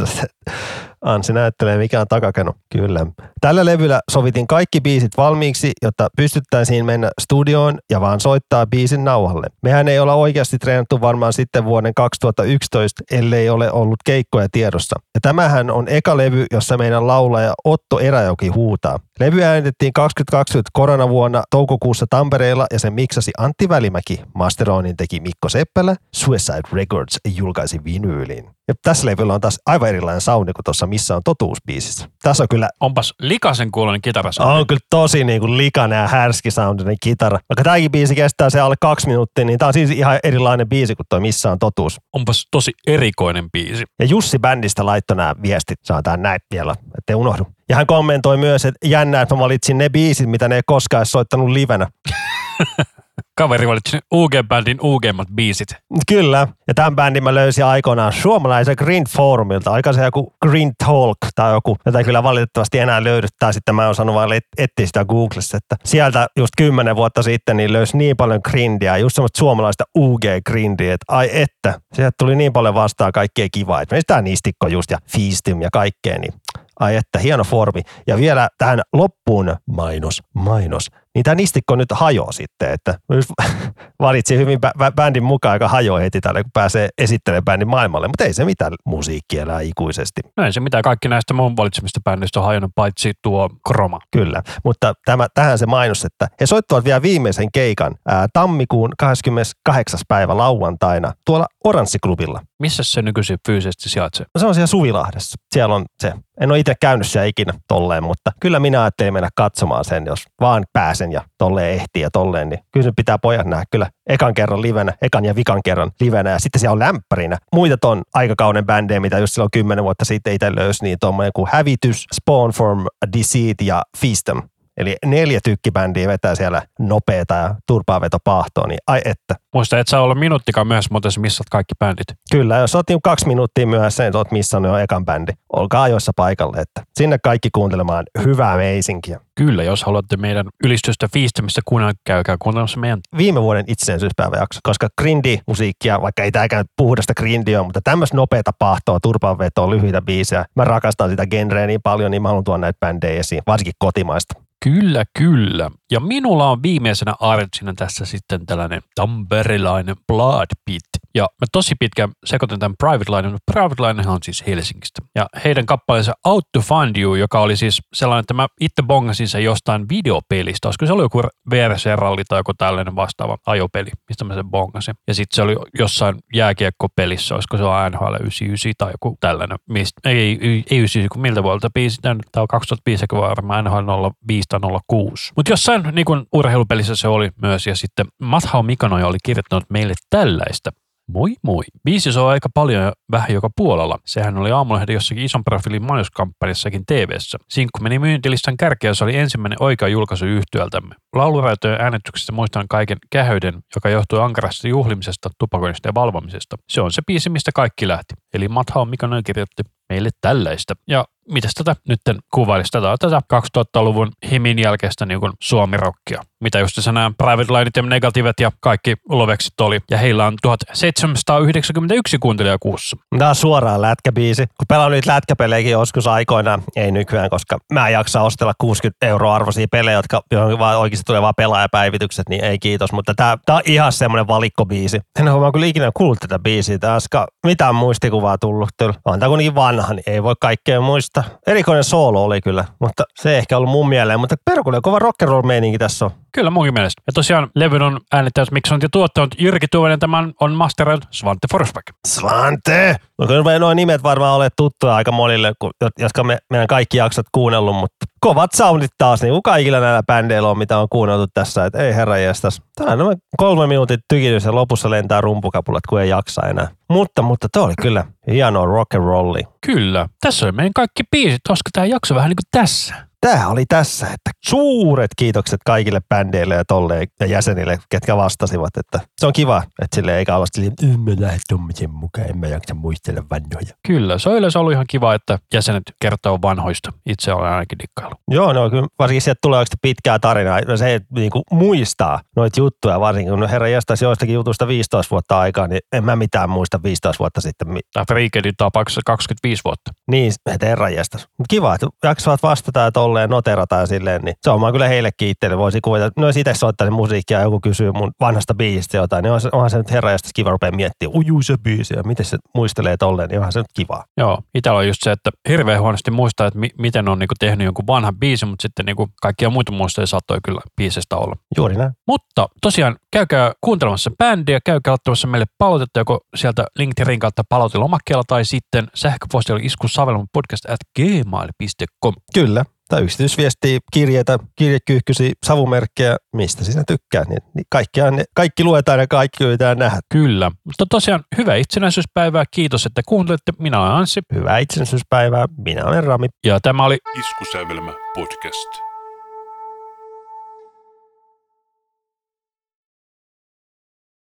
Ansi näyttelee mikä on takakeno. Kyllä. Tällä levyllä sovitin kaikki biisit valmiiksi, jotta pystyttäisiin mennä studioon ja vaan soittaa biisin nauhalle. Mehän ei olla oikeasti treenattu varmaan sitten vuoden 2011, ellei ole ollut keikkoja tiedossa. Ja tämähän on eka levy, jossa meidän laulaja Otto Eräjoki huutaa. Levy äänitettiin 2020 koronavuonna toukokuussa Tampereella ja sen miksasi Antti Välimäki. Masteroinnin teki Mikko Seppälä. Suicide Records julkaisi vinyylin. Ja tässä levyllä on taas aivan erilainen soundi kuin tuossa Missä on totuusbiisissä. Tässä on kyllä Onpas likasen kuulonen kitarassa. on kyllä tosi niin kuin likainen ja härski soundinen kitara. Vaikka tämäkin biisi kestää se alle kaksi minuuttia, niin tämä on siis ihan erilainen biisi kuin tuo Missä on totuus. Onpas tosi erikoinen biisi. Ja Jussi bändistä laittoi nämä viestit, sanotaan näin vielä, ettei unohdu. Ja hän kommentoi myös, että jännää, että mä valitsin ne biisit, mitä ne ei koskaan edes soittanut livenä. Kaveri valitsi UG-bändin UG-mat biisit. Kyllä. Ja tämän bändin mä löysin aikoinaan suomalaisen Green Forumilta. Aika se joku Green Talk tai joku, jota kyllä valitettavasti enää löydy. Tai sitten mä oon sanonut vaan et- etsiä sitä Googlessa. Että sieltä just kymmenen vuotta sitten niin löysi niin paljon grindiä, just semmoista suomalaista UG-grindiä, että ai että. Sieltä tuli niin paljon vastaan kaikkea kivaa. Että meistä nistikko just ja Feastim ja kaikkea, niin Ai että, hieno formi. Ja vielä tähän loppuun mainos, mainos. Niin tämä nistikko nyt hajoaa sitten, että valitsi hyvin bä- bä- bändin mukaan, joka hajoaa heti tälle, kun pääsee esittelemään bändin maailmalle. Mutta ei se mitään, musiikki elää ikuisesti. No ei se mitä kaikki näistä mun valitsemista bändistä on hajonnut, paitsi tuo Kroma. Kyllä, mutta tämä, tähän se mainos, että he soittavat vielä viimeisen keikan ää, tammikuun 28. päivä lauantaina tuolla Oranssiklubilla. Missä se nykyisin fyysisesti sijaitsee? No se on siellä Suvilahdessa. Siellä on se. En ole itse käynyt siellä ikinä tolleen, mutta kyllä minä ajattelin mennä katsomaan sen, jos vaan pääsen ja tolleen ehtii ja tolleen. Niin kyllä pitää pojat nähdä kyllä ekan kerran livenä, ekan ja vikan kerran livenä. Ja sitten siellä on lämpärinä muita ton aikakauden bändejä, mitä just silloin kymmenen vuotta sitten itse löysi, niin tuommoinen kuin Hävitys, Spawn from Deceit ja Feastum. Eli neljä tykkibändiä vetää siellä nopeeta ja turpaavetopaahtoa, niin ai että. Muista, et saa olla minuuttikaan myöhässä, mutta sä missat kaikki bändit. Kyllä, jos oot niinku kaksi minuuttia myöhässä, niin oot missannut jo ekan bändi. Olkaa ajoissa paikalle, että sinne kaikki kuuntelemaan hyvää meisinkiä. Kyllä, jos haluatte meidän ylistystä fiistämistä kuunnella, käykää kuuntelemassa meidän Viime vuoden itsenäisyyspäiväjakso, koska grindi-musiikkia, vaikka ei tämäkään puhdasta grindia ole, mutta tämmöistä nopeata paahtoa, turpanvetoa, lyhyitä biisejä. Mä rakastan sitä genreä niin paljon, niin mä haluan tuoda näitä bändejä esiin, varsinkin kotimaista. Kyllä, kyllä. Ja minulla on viimeisenä artsina tässä sitten tällainen tamperilainen Blood Pit. Ja mä tosi pitkään sekoitin tämän Private Line, mutta Private Line on siis Helsingistä. Ja heidän kappaleensa Out to Find You, joka oli siis sellainen, että mä itse bongasin sen jostain videopelistä. Olisiko se ollut joku VRC-ralli tai joku tällainen vastaava ajopeli, mistä mä sen bongasin. Ja sitten se oli jossain jääkiekkopelissä, olisiko se on NHL 99 tai joku tällainen. Mistä, ei, ei, ei 99, kun miltä vuodelta biisi, tämä on 2005 varmaan NHL 05 tai 06. Mutta jossain niin kuin urheilupelissä se oli myös, ja sitten Mathau Mikanoja oli kirjoittanut meille tällaista. Moi moi. Biisi soi aika paljon ja vähän joka puolella. Sehän oli aamulehden jossakin ison profiilin mainoskampanjassakin TV-ssä. Sinkku meni myyntilistan kärkeä, se oli ensimmäinen oikea julkaisu yhtyöltämme. Lauluraitojen äänityksestä muistan kaiken kähöyden, joka johtui ankarasta juhlimisesta, tupakoinnista ja valvomisesta. Se on se biisi, mistä kaikki lähti. eli Matha Mikkonen kirjoitti meille tällaista. Ja mitäs tätä nyt kuvailisi? Tätä on tätä 2000-luvun himin jälkeistä niin suomirokkia. Mitä just nämä private lineit ja negatiivet ja kaikki loveksit oli. Ja heillä on 1791 kuuntelijaa kuussa. Tämä on suoraan lätkäbiisi. Kun pelaan nyt lätkäpelejäkin joskus aikoinaan, ei nykyään, koska mä en jaksa ostella 60 euroa arvoisia pelejä, jotka vaan oikeasti tulee vaan pelaajapäivitykset, niin ei kiitos. Mutta tämä, tämä on ihan semmoinen valikkobiisi. En ole kyllä ikinä kuullut tätä biisiä. Tämä mitään muistikuvaa tullut. On tämä kuitenkin vanha, niin ei voi kaikkea muistaa. Erikoinen soolo oli kyllä, mutta se ei ehkä ollut mun mieleen. Mutta perkulle kova rock'n'roll meininki tässä on. Kyllä munkin mielestä. Ja tosiaan levyn on äänittäjät, miksi on tuottanut Jyrki Tuovainen, tämän on masteroid Svante Forsback. Svante! No kyllä nuo nimet varmaan ole tuttuja aika monille, jotka me, meidän kaikki jaksot kuunnellut, mutta kovat soundit taas, niin kuin kaikilla näillä bändeillä on, mitä on kuunneltu tässä, että ei herra jästäs. Tämä on kolme minuutin tykitys ja lopussa lentää rumpukapulat, kun ei jaksa enää. Mutta, mutta toi oli kyllä hieno rock and rolli. Kyllä. Tässä oli meidän kaikki biisit, koska tämä jakso vähän niin kuin tässä tämä oli tässä, että suuret kiitokset kaikille bändeille ja tolleen ja jäsenille, ketkä vastasivat, että se on kiva, että sille eikä olla silleen, en mä lähde tuommoisen mukaan, en mä jaksa muistella vanhoja. Kyllä, se on yleensä ollut ihan kiva, että jäsenet kertoo vanhoista. Itse olen ainakin dikkailu. Joo, no kyllä varsinkin sieltä tulee oikeasti pitkää tarinaa. No se, niin kuin muistaa noita juttuja, varsinkin kun herra jästäisi joistakin jutusta 15 vuotta aikaa, niin en mä mitään muista 15 vuotta sitten. Tai Freakedin tapauksessa 25 vuotta. Niin, että herra jästäisi. Kiva, että jaksavat vastata ja tolleen tolleen noterataan silleen, niin se on mä kyllä heillekin itselle. Voisi kuvata, no jos itse soittaisin musiikkia ja joku kysyy mun vanhasta biisistä jotain, niin onhan se nyt herra josta kiva rupea miettimään, ujuu se biisi ja miten se muistelee tolleen, niin onhan se nyt kiva. Joo, itsellä on just se, että hirveän huonosti muistaa, että mi- miten on niinku tehnyt jonkun vanhan biisin, mutta sitten niinku kaikkia muita muistoja saattoi kyllä biisestä olla. Juuri näin. Mutta tosiaan käykää kuuntelemassa bändiä, käykää ottamassa meille palautetta joko sieltä LinkedInin kautta palautelomakkeella tai sitten sähköpostilla iskusavelman podcast at gmail.com. Kyllä tai yksityisviestiä, kirjeitä, kirjekyyhkysi, savumerkkejä, mistä sinä tykkää. Niin, niin kaikki luetaan ja kaikki yritetään nähdä. Kyllä. Mutta tosiaan hyvää itsenäisyyspäivää. Kiitos, että kuuntelitte. Minä olen Anssi. Hyvää itsenäisyyspäivää. Minä olen Rami. Ja tämä oli Iskusävelmä podcast.